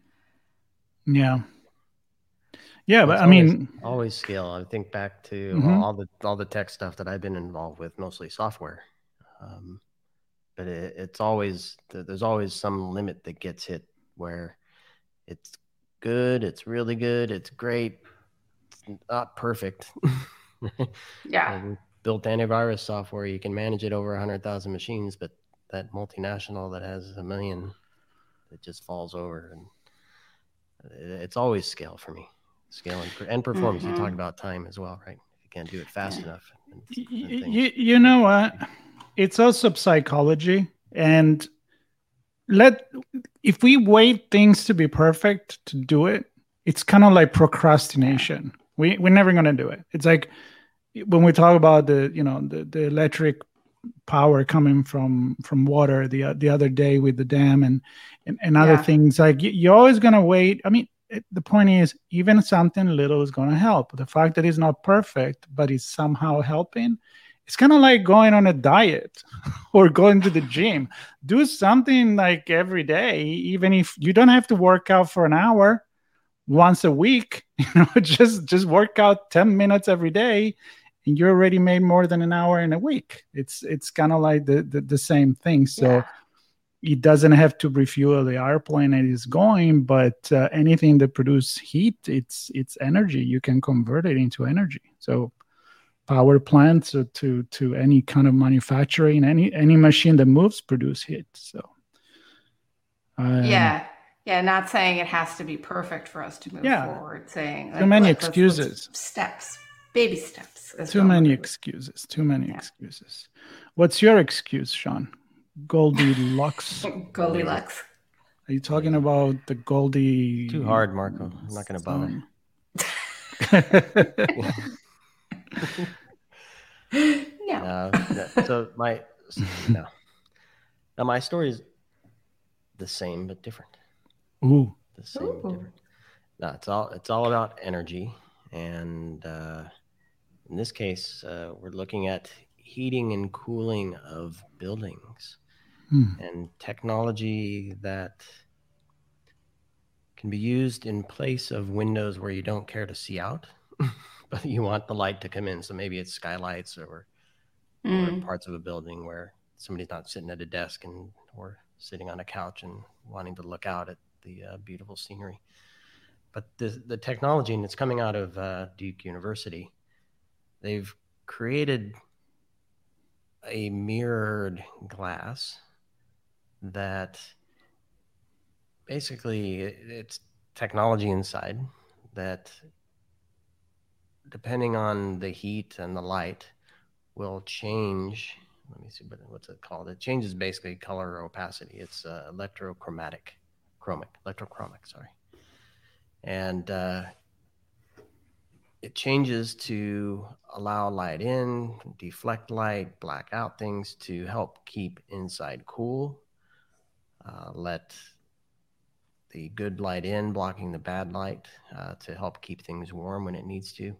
Yeah. Yeah, but I mean, always scale. I think back to mm-hmm. all the all the tech stuff that I've been involved with, mostly software. Um, but it, it's always there's always some limit that gets hit where it's good, it's really good, it's great, it's not perfect. yeah. built antivirus software, you can manage it over hundred thousand machines, but that multinational that has a million, it just falls over, and it's always scale for me scale and, and performance. Mm-hmm. You talk about time as well, right? If you can't do it fast enough. And, and you, you know what? It's also psychology. And let if we wait things to be perfect to do it, it's kind of like procrastination. We we're never gonna do it. It's like when we talk about the you know the, the electric power coming from from water the the other day with the dam and and, and other Yeah. things like you- you're always gonna wait. I mean, it, the point is even something little is gonna help. The fact that it's not perfect, but it's somehow helping. It's kind of like going on a diet or going to the gym. Do something like every day, even if you don't have to work out for an hour once a week. You know, just just work out 10 minutes every day and you already made more than an hour in a week. It's it's kind of like the, the the same thing. So Yeah. It doesn't have to refuel the airplane that is going, but uh, anything that produces heat, it's it's energy. You can convert it into energy. So power plants or to to any kind of manufacturing, any any machine that moves produce heat. So um, yeah. Yeah. Not saying it has to be perfect for us to move Yeah. forward, saying Too many let's- let's- let's excuses. steps, baby steps. too many excuses. Too many Yeah. excuses. What's your excuse, Sean? Goldilocks. Goldilocks. Are you talking about the Goldie? Too hard, Marco. I'm not going to bother. bother. No. No, no. so my no. Now my story is the same but different. Ooh, The same but different. No, it's all it's all about energy, and uh, in this case, uh, we're looking at heating and cooling of buildings Hmm. and technology that can be used in place of windows where you don't care to see out, but you want the light to come in. So maybe it's skylights or or Mm. parts of a building where somebody's not sitting at a desk and or sitting on a couch and wanting to look out at the uh, beautiful scenery. But the the technology, and it's coming out of uh, Duke University, they've created a mirrored glass that basically it's technology inside that depending on the heat and the light will change. Let me see what's it called? It changes basically color or opacity. It's uh, electrochromatic chromic electrochromic sorry. And uh, it changes to allow light in deflect light black out things to help keep inside cool uh, let the good light in blocking the bad light uh, to help keep things warm when it needs to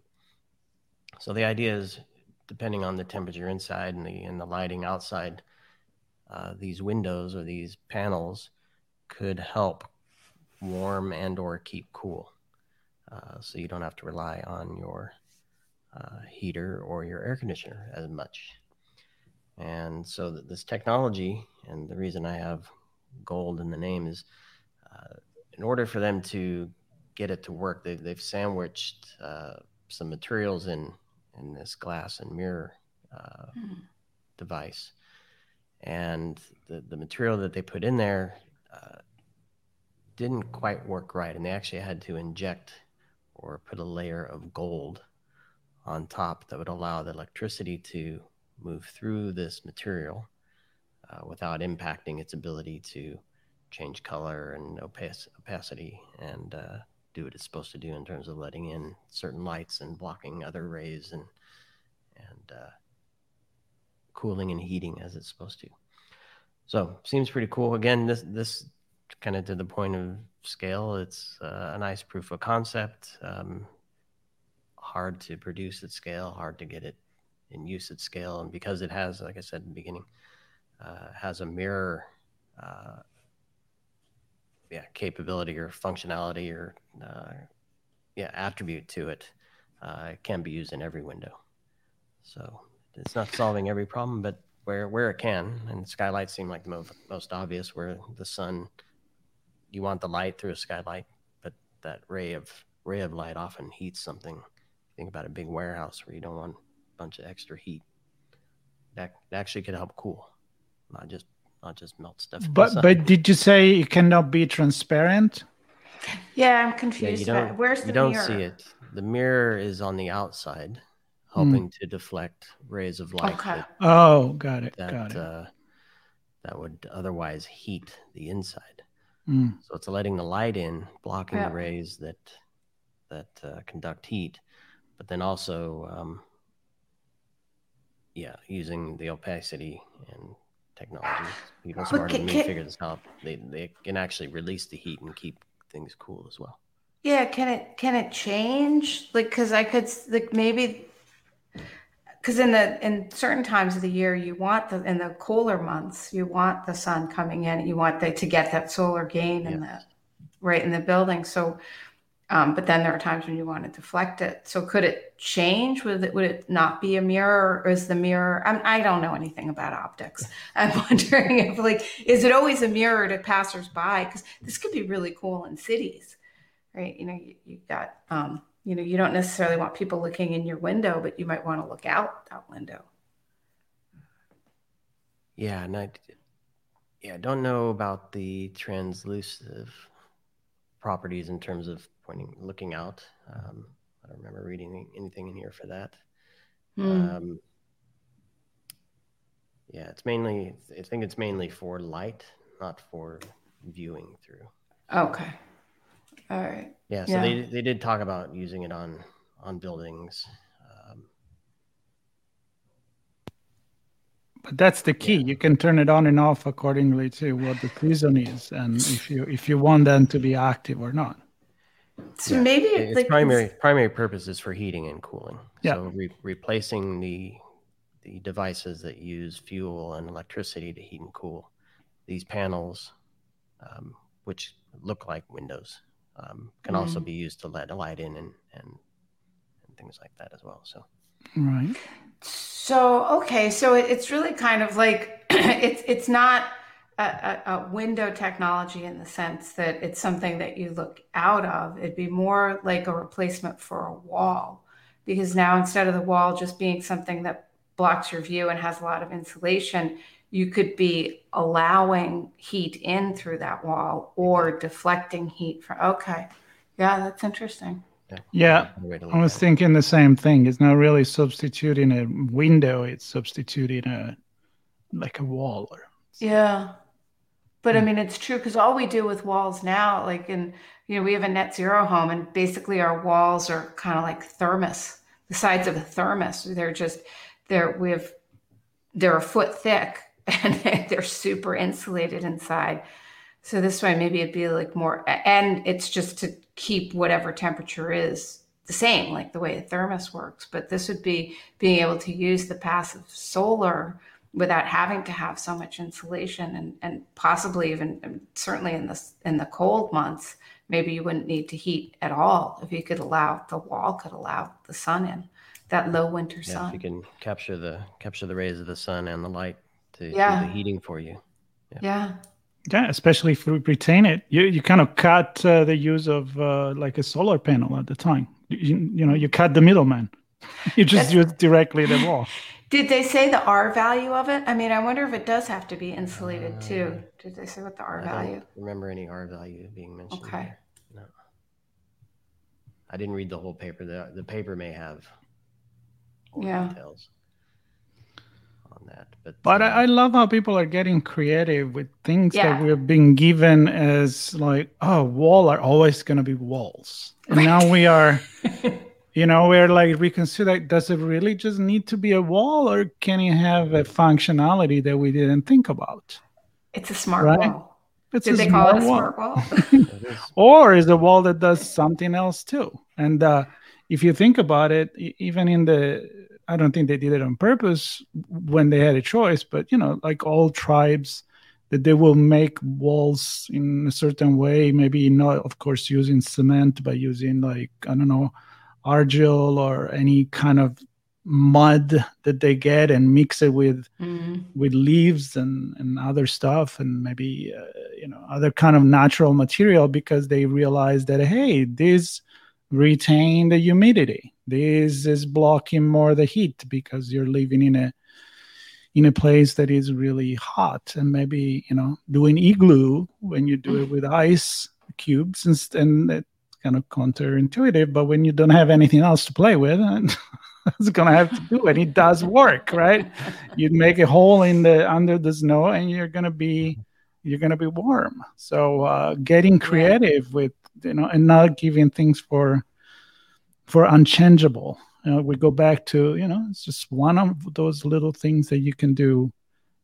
so the idea is depending on the temperature inside and the and the lighting outside, uh, these windows or these panels could help warm and or keep cool. Uh, so you don't have to rely on your uh, heater or your air conditioner as much. And so th- this technology, and the reason I have gold in the name is, uh, in order for them to get it to work, they, they've sandwiched uh, some materials in in this glass and mirror uh, Mm. device. And the, the material that they put in there uh, didn't quite work right. And they actually had to inject or put a layer of gold on top that would allow the electricity to move through this material uh, without impacting its ability to change color and opac- opacity and uh, do what it's supposed to do in terms of letting in certain lights and blocking other rays and and uh, cooling and heating as it's supposed to. So seems pretty cool. Again, this this kind of to the point of scale. It's uh, a nice proof of concept. Um, hard to produce at scale. Hard to get it in use at scale. And because it has, like I said in the beginning, uh, has a mirror. Uh, yeah, capability or functionality or uh, yeah attribute to it uh, it can be used in every window. So it's not solving every problem, but where where it can, and skylights seem like the most, most obvious, where the sun, you want the light through a skylight, but that ray of ray of light often heats something. Think about a big warehouse where you don't want a bunch of extra heat. That, that actually could help cool, not just not just melt stuff. but inside. but did you say it cannot be transparent? Yeah, I'm Yeah, confused. you don't. Where's the you don't mirror? see it. The mirror is on the outside, Hmm. helping to deflect rays of light Okay. that Oh, got it, that, got it. uh, that would otherwise heat the inside. Mm. So it's letting the light in, blocking Yeah. the rays that that uh, conduct heat, but then also, um, yeah, using the opacity and technology. People But smarter ca- than me figure this out. They they can actually release the heat and keep things cool as well. Yeah, can it can it change? Like, because I could like maybe because in the in certain times of the year you want the in the cooler months you want the sun coming in. You want the, to get that solar gain in the right in the building. So, um, but then there are times when you want to deflect it. So could it change? Would it would it not be a mirror, or is the mirror? I'm, I don't know anything about optics. I'm wondering if like is it always a mirror to passersby? Because this could be really cool in cities right? You know, you, you got, um, you know, you don't necessarily want people looking in your window, but you might want to look out that window. Yeah, and I, yeah, I don't know about the translucive properties in terms of pointing, looking out. Um, I don't remember reading anything in here for that. Hmm. Um, yeah, it's mainly, I think it's mainly for light, not for viewing through. Okay. All right. Yeah, so Yeah. they they did talk about using it on on buildings. Um, But that's the key. You can turn it on and off accordingly to what the season is, and if you if you want them to be active or not. So Yeah, maybe its like primary primary purpose is for heating and cooling. Yeah. So re- replacing the the devices that use fuel and electricity to heat and cool. These panels, um, which look like windows, um, can also Mhm. be used to let light in and, and and things like that as well. So Right. So okay, so it, it's really kind of like it's it's not a, a, a window technology in the sense that it's something that you look out of. It'd be more like a replacement for a wall, because now instead of the wall just being something that blocks your view and has a lot of insulation, you could be allowing heat in through that wall or deflecting heat from. Okay, yeah, that's interesting. Yeah, another way to look I was thinking the same thing. It's not really substituting a window; it's substituting a like a wall. Or, Yeah. But I hmm. mean, it's true because all we do with walls now, like in, you know, we have a net zero home and basically our walls are kind of like thermos, the sides of a thermos. They're just, they're, we have, they're a foot thick and they're super insulated inside. So this way, maybe it'd be like more, and it's just to keep whatever temperature is the same, like the way a thermos works. But this would be being able to use the passive solar without having to have so much insulation and, and possibly even certainly in the in the cold months maybe you wouldn't need to heat at all if you could allow the wall could allow the sun in that low winter Yeah, sun if you can capture the capture the rays of the sun and the light to Yeah. do the heating for you. yeah yeah, especially if you retain it, you you kind of cut uh, the use of uh, like a solar panel at the time. You, you know, you cut the middleman. You just That's- use directly the wall. Did they say the r value of it i mean i wonder if it does have to be insulated Uh, too did they say what the r I value don't remember any R value being mentioned. Okay. here. No. I didn't read the whole paper. The the paper may have Yeah. details on that. But But uh, I, I love how people are getting creative with things Yeah. that we've been given as like, oh, wall are always going to be walls. And now we are, you know, we're like reconsider. Does it really just need to be a wall, or can it have a functionality that we didn't think about? it's a smart Right. wall It's did a they call it a smart wall. smart wall or is a wall that does something else too and uh, if you think about it even in the i don't think they did it on purpose when they had a choice but you know like all tribes that they will make walls in a certain way maybe not of course using cement but using like i don't know argil or any kind of mud that they get and mix it with Mhm. with leaves and, and other stuff and maybe uh, you know other kind of natural material because they realize that hey this retain the humidity. This is blocking more the heat because you're living in a in a place that is really hot. And maybe you know doing igloo when you do it with ice cubes and, and it's kind of counterintuitive but when you don't have anything else to play with it's gonna have to do and it does work right? You'd make a hole in the under the snow and you're gonna be you're gonna be warm. So uh, getting creative with you know and not giving things for for unchangeable. You know, we go back to you know it's just one of those little things that you can do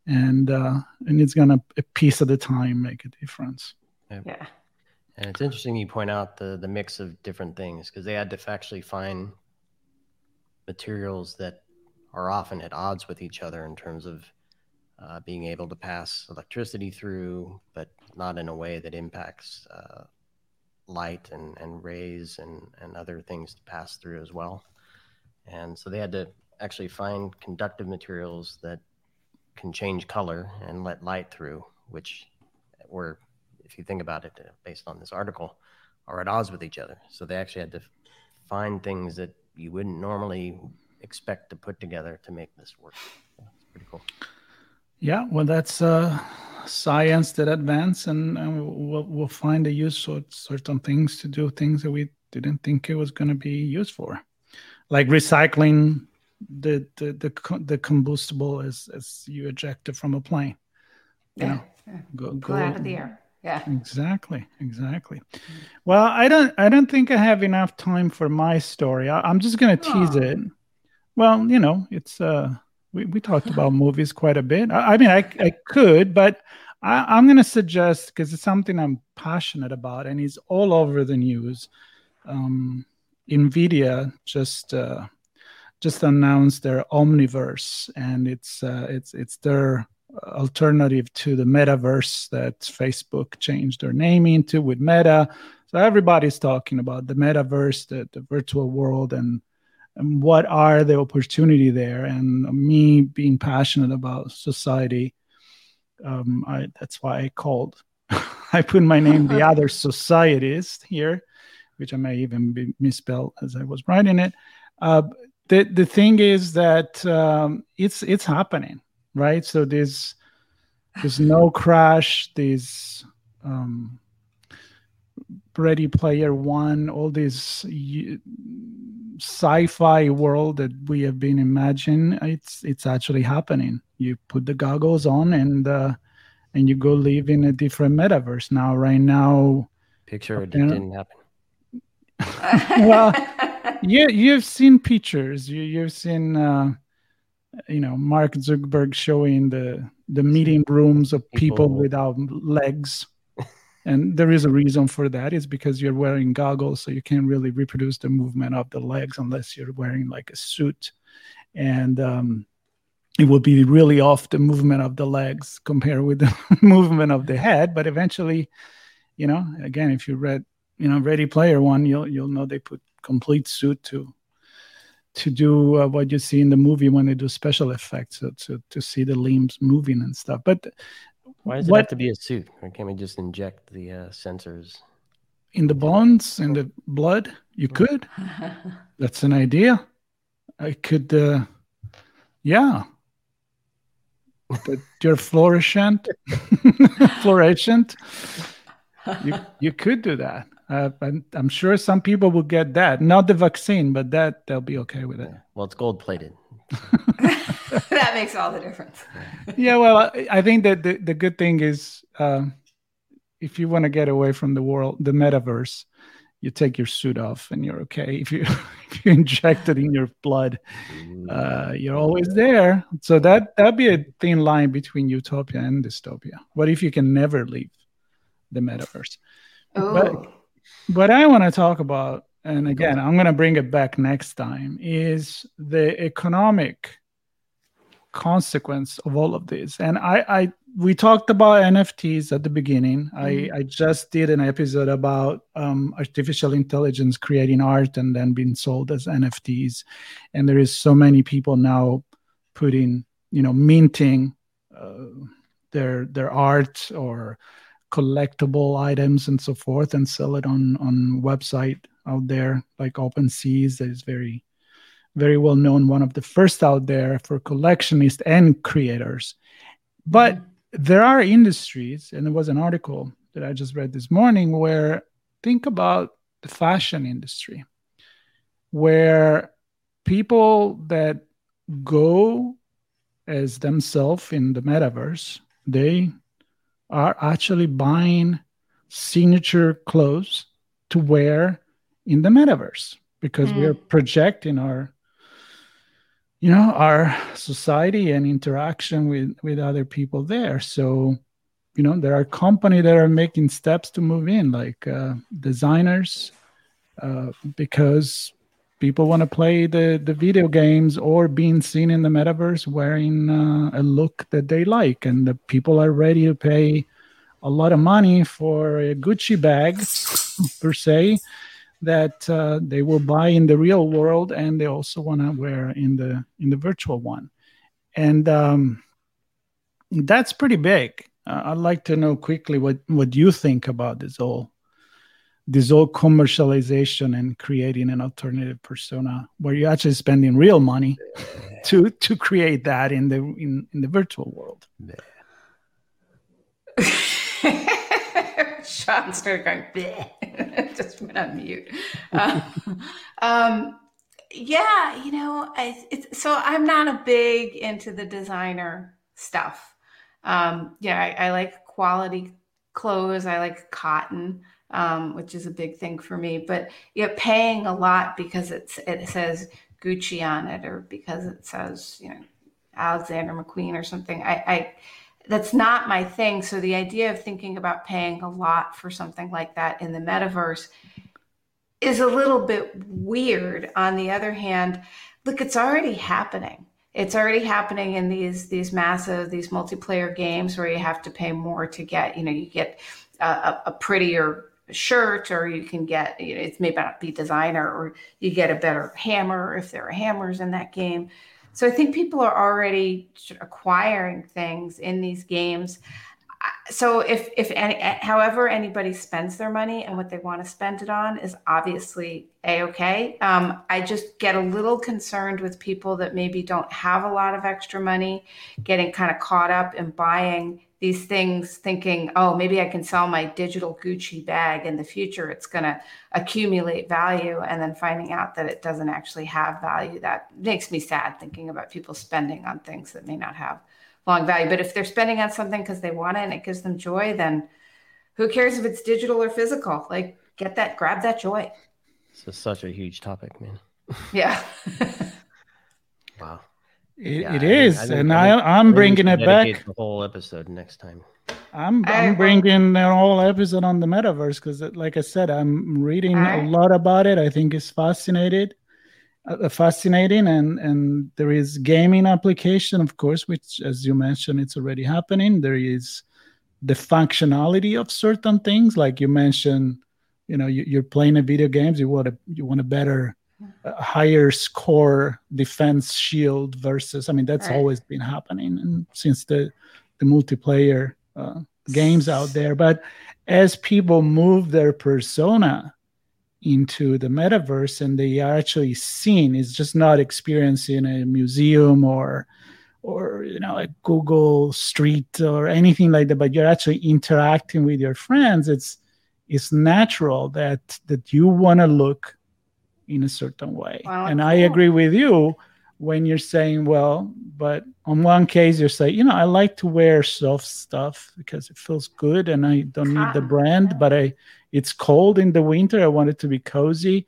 and uh and it's gonna a piece at a time make a difference. Yeah and it's interesting you point out the the mix of different things because they had to actually find materials that are often at odds with each other in terms of uh, being able to pass electricity through, but not in a way that impacts uh, light and, and rays and, and other things to pass through as well. And so they had to actually find conductive materials that can change color and let light through, which were, if you think about it, uh, based on this article, are at odds with each other. So they actually had to find things that you wouldn't normally expect to put together to make this work. Yeah, it's pretty cool. Yeah, well, that's uh, science that advance, and, and we'll, we'll find a use for certain things to do things that we didn't think it was going to be used for, like recycling the the the, the combustible as as you eject it from a plane. You yeah, know, yeah. go, go out of the air. Yeah. Exactly. Exactly. Well, I don't I don't think I have enough time for my story. I, am just gonna tease it. Well, you know, it's uh we, we talked about movies quite a bit. I, I mean, I, I could, but I, am going to suggest because it's something I'm passionate about and it's all over the news. Um, Nvidia just uh, just announced their Omniverse, and it's uh, it's it's their alternative to the metaverse that Facebook changed their name into with Meta. So everybody's talking about the metaverse, the, the virtual world, and and what are the opportunity there? And me being passionate about society um, I, that's why i called. I put my name the other societist here which i may even be misspelled as i was writing it. Uh, the, the thing is that um, it's it's happening right? So there's there's Snow Crash there's um, ready player one all this sci-fi world that we have been imagining it's it's actually happening. You put the goggles on and uh and you go live in a different metaverse. Now right now picture it didn't happen. Well you you've seen pictures. You you've seen uh you know mark zuckerberg showing the the meeting rooms of people, people. without legs. And there is a reason for that. Is because you're wearing goggles so you can't really reproduce the movement of the legs unless you're wearing like a suit. And um, it will be really off the movement of the legs compared with the movement of the head. But eventually you know again if you read you know ready player one you'll you'll know they put complete suit to to do uh, what you see in the movie when they do special effects so to, to see the limbs moving and stuff but why does it what, have to be a suit? Or can't we just inject the uh, sensors? In the bones, in the blood? You hmm. could. That's an idea. I could, uh, yeah. But you're fluorescent, fluorescent. You, you could do that. Uh, I'm, I'm, sure some people will get that. Not the vaccine, but that they'll be okay with it. Well, it's gold plated. that makes all the difference. yeah, well, I think that the, the good thing is uh, if you want to get away from the world, the metaverse, you take your suit off and you're okay. If you if you inject it in your blood, uh, you're always there. So that that'd be a thin line between utopia and dystopia. What if you can never leave the metaverse? Oh. But, what I want to talk about and again i'm going to bring it back next time is the economic consequence of all of this. And i i we talked about nfts at the beginning. Mm-hmm. i i just did an episode about um, artificial intelligence creating art and then being sold as nfts and there is so many people now putting you know minting uh, their their art or collectible items and so forth and sell it on on website out there like OpenSeas that is very very well known one of the first out there for collectionists and creators. But there are industries and there was an article that i just read this morning where think about the fashion industry where people that go as themselves in the metaverse they are actually buying signature clothes to wear in the metaverse because mm. we're projecting our you know our society and interaction with with other people there so you know there are companies that are making steps to move in like uh, designers uh, because people want to play the the video games or being seen in the metaverse wearing uh, a look that they like and the people are ready to pay a lot of money for a gucci bag per se that uh, they will buy in the real world and they also want to wear in the in the virtual one. And um, that's pretty big. Uh, i'd like to know quickly what what you think about this whole this whole commercialization and creating an alternative persona where you're actually spending real money to to create that in the in, in the virtual world Sean started going, just went on mute. Uh, um, yeah, you know, I, it's, so I'm not a big into the designer stuff. Um, yeah, I, I like quality clothes. I like cotton, um, which is a big thing for me. But yeah, paying a lot because it's it says Gucci on it, or because it says you know Alexander McQueen or something. I, I that's not my thing. So the idea of thinking about paying a lot for something like that in the metaverse is a little bit weird. On the other hand, look, it's already happening. It's already happening in these these massive these multiplayer games where you have to pay more to get you know you get a, a prettier shirt or you can get you know, it may not be designer or you get a better hammer if there are hammers in that game so I think people are already acquiring things in these games. So if if any, however anybody spends their money and what they want to spend it on is obviously a okay. Um, I just get a little concerned with people that maybe don't have a lot of extra money, getting kind of caught up in buying these things thinking, oh, maybe I can sell my digital Gucci bag in the future. It's going to accumulate value. And then finding out that it doesn't actually have value. That makes me sad thinking about people spending on things that may not have long value. But if they're spending on something because they want it and it gives them joy, then who cares if it's digital or physical? Like, get that, grab that joy. This is such a huge topic, man. Yeah. wow. It, yeah, it is, I and I, I am bringing it back. The whole episode next time. I'm I'm bringing the whole episode on the metaverse because, like I said, I'm reading a lot about it. I think it's fascinated, uh, fascinating, and and there is gaming application, of course, which, as you mentioned, it's already happening. There is the functionality of certain things, like you mentioned. You know, you, you're playing a video games. You want to you want a better a higher score defense shield versus i mean that's right. always been happening and since the the multiplayer uh, games out there but as people move their persona into the metaverse and they are actually seen it's just not experiencing a museum or or you know a google street or anything like that but you're actually interacting with your friends it's it's natural that that you want to look in a certain way. Wow, and. I agree with you when you're saying, well, but on one case you're saying, you know, I like to wear soft stuff because it feels good and I don't need the ah, brand, but I it's cold in the winter. I want it to be cozy.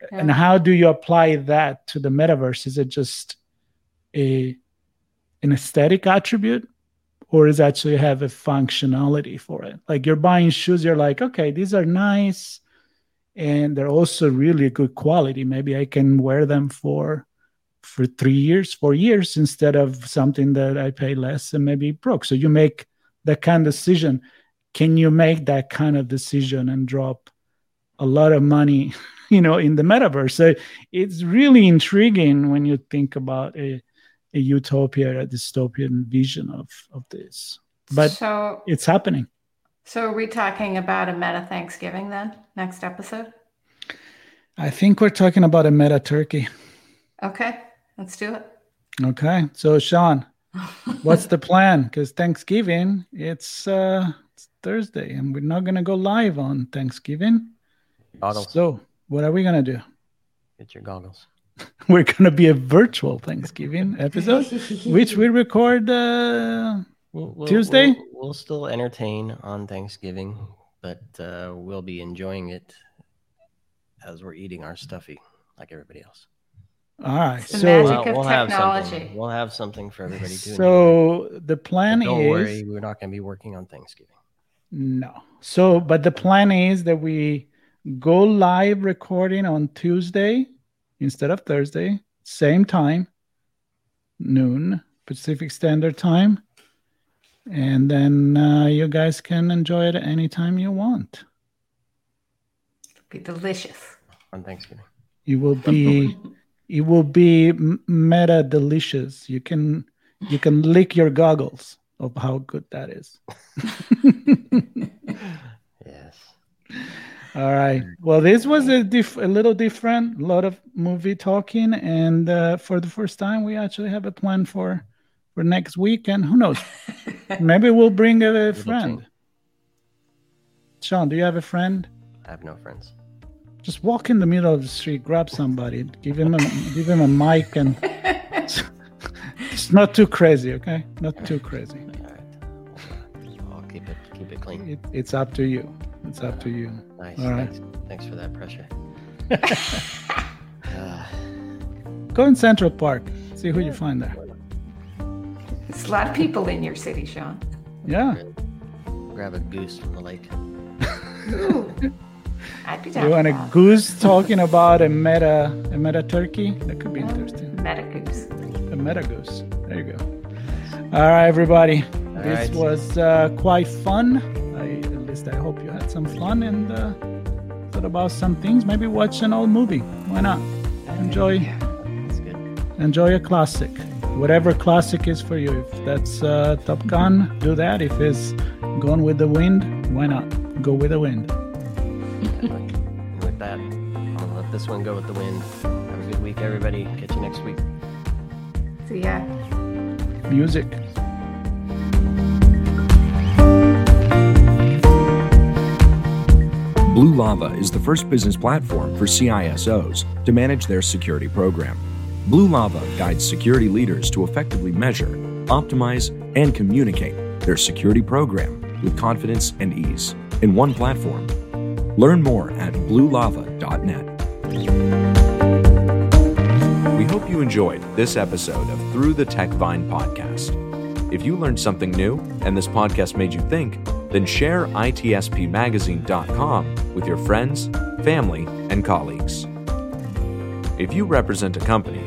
Yeah. And how do you apply that to the metaverse? Is it just a an aesthetic attribute? Or is actually have a functionality for it? Like you're buying shoes, you're like, okay, these are nice and they're also really good quality. Maybe I can wear them for for three years, four years instead of something that I pay less and maybe broke. So you make that kind of decision. Can you make that kind of decision and drop a lot of money, you know, in the metaverse? So it's really intriguing when you think about a, a utopia, a dystopian vision of, of this. But so, it's happening. So, are we talking about a meta Thanksgiving then, next episode? I think we're talking about a meta turkey. Okay, let's do it. Okay, so Sean, what's the plan? Because Thanksgiving, it's, uh, it's Thursday, and we're not gonna go live on Thanksgiving. Goggles. So, what are we gonna do? Get your goggles. we're gonna be a virtual Thanksgiving episode, which we record. Uh, We'll, we'll, Tuesday? We'll, we'll, still entertain on Thanksgiving, but uh, we'll be enjoying it as we're eating our stuffy like everybody else. All right. It's the So magic Well, of we'll have technology. something. We'll have something for everybody to enjoy. so the plan But don't is worry, we're not going to be working on Thanksgiving. no. So but the plan is that we go live recording on Tuesday instead of Thursday, same time, noon Pacific Standard Time. And then uh, you guys can enjoy it anytime you want. Be delicious. On Thanksgiving. It will be it will be meta delicious. You can you can lick your goggles of how good that is. Yes. All right. Well, this was a, diff- a little different. A lot of movie talking, and uh, for the first time, we actually have a plan for for next week. And who knows? Maybe we'll bring a, Little friend. Sean, do you have a friend? I have no friends. Just walk in the middle of the street, grab somebody, give him a give him a mic, and it's not too crazy, okay? Not too crazy. All right. I'll keep it keep it clean. It, it's up to you. It's up to you. Nice. All right. Thanks, thanks for that pressure. Uh, Go in Central Park. See who you find there. There's a lot of people in your city, Sean. Yeah. grab a goose from the lake. Ooh. I'd be down You want a that. goose talking about a meta a meta turkey? That could be interesting. Meta goose. A meta goose. There you go. All right, everybody. All this right. was uh, quite fun. I, at least I hope you had some fun and uh, thought about some things. Maybe watch an old movie. Why not? Enjoy That's good. enjoy a classic, whatever classic is for you. If that's uh, Top Gun, do that. If it's Gone with the Wind, why not? Go with the wind. And with that, I'll let this one go with the wind. Have a good week, everybody. Catch you next week. See ya. Music. Blue Lava is the first business platform for CISOs to manage their security program. Blue Lava guides security leaders to effectively measure, optimize, and communicate their security program with confidence and ease in one platform. Learn more at bluelava.net. We hope you enjoyed this episode of Through the Tech Vine podcast. If you learned something new and this podcast made you think, then share itspmagazine.com with your friends, family, and colleagues. If you represent a company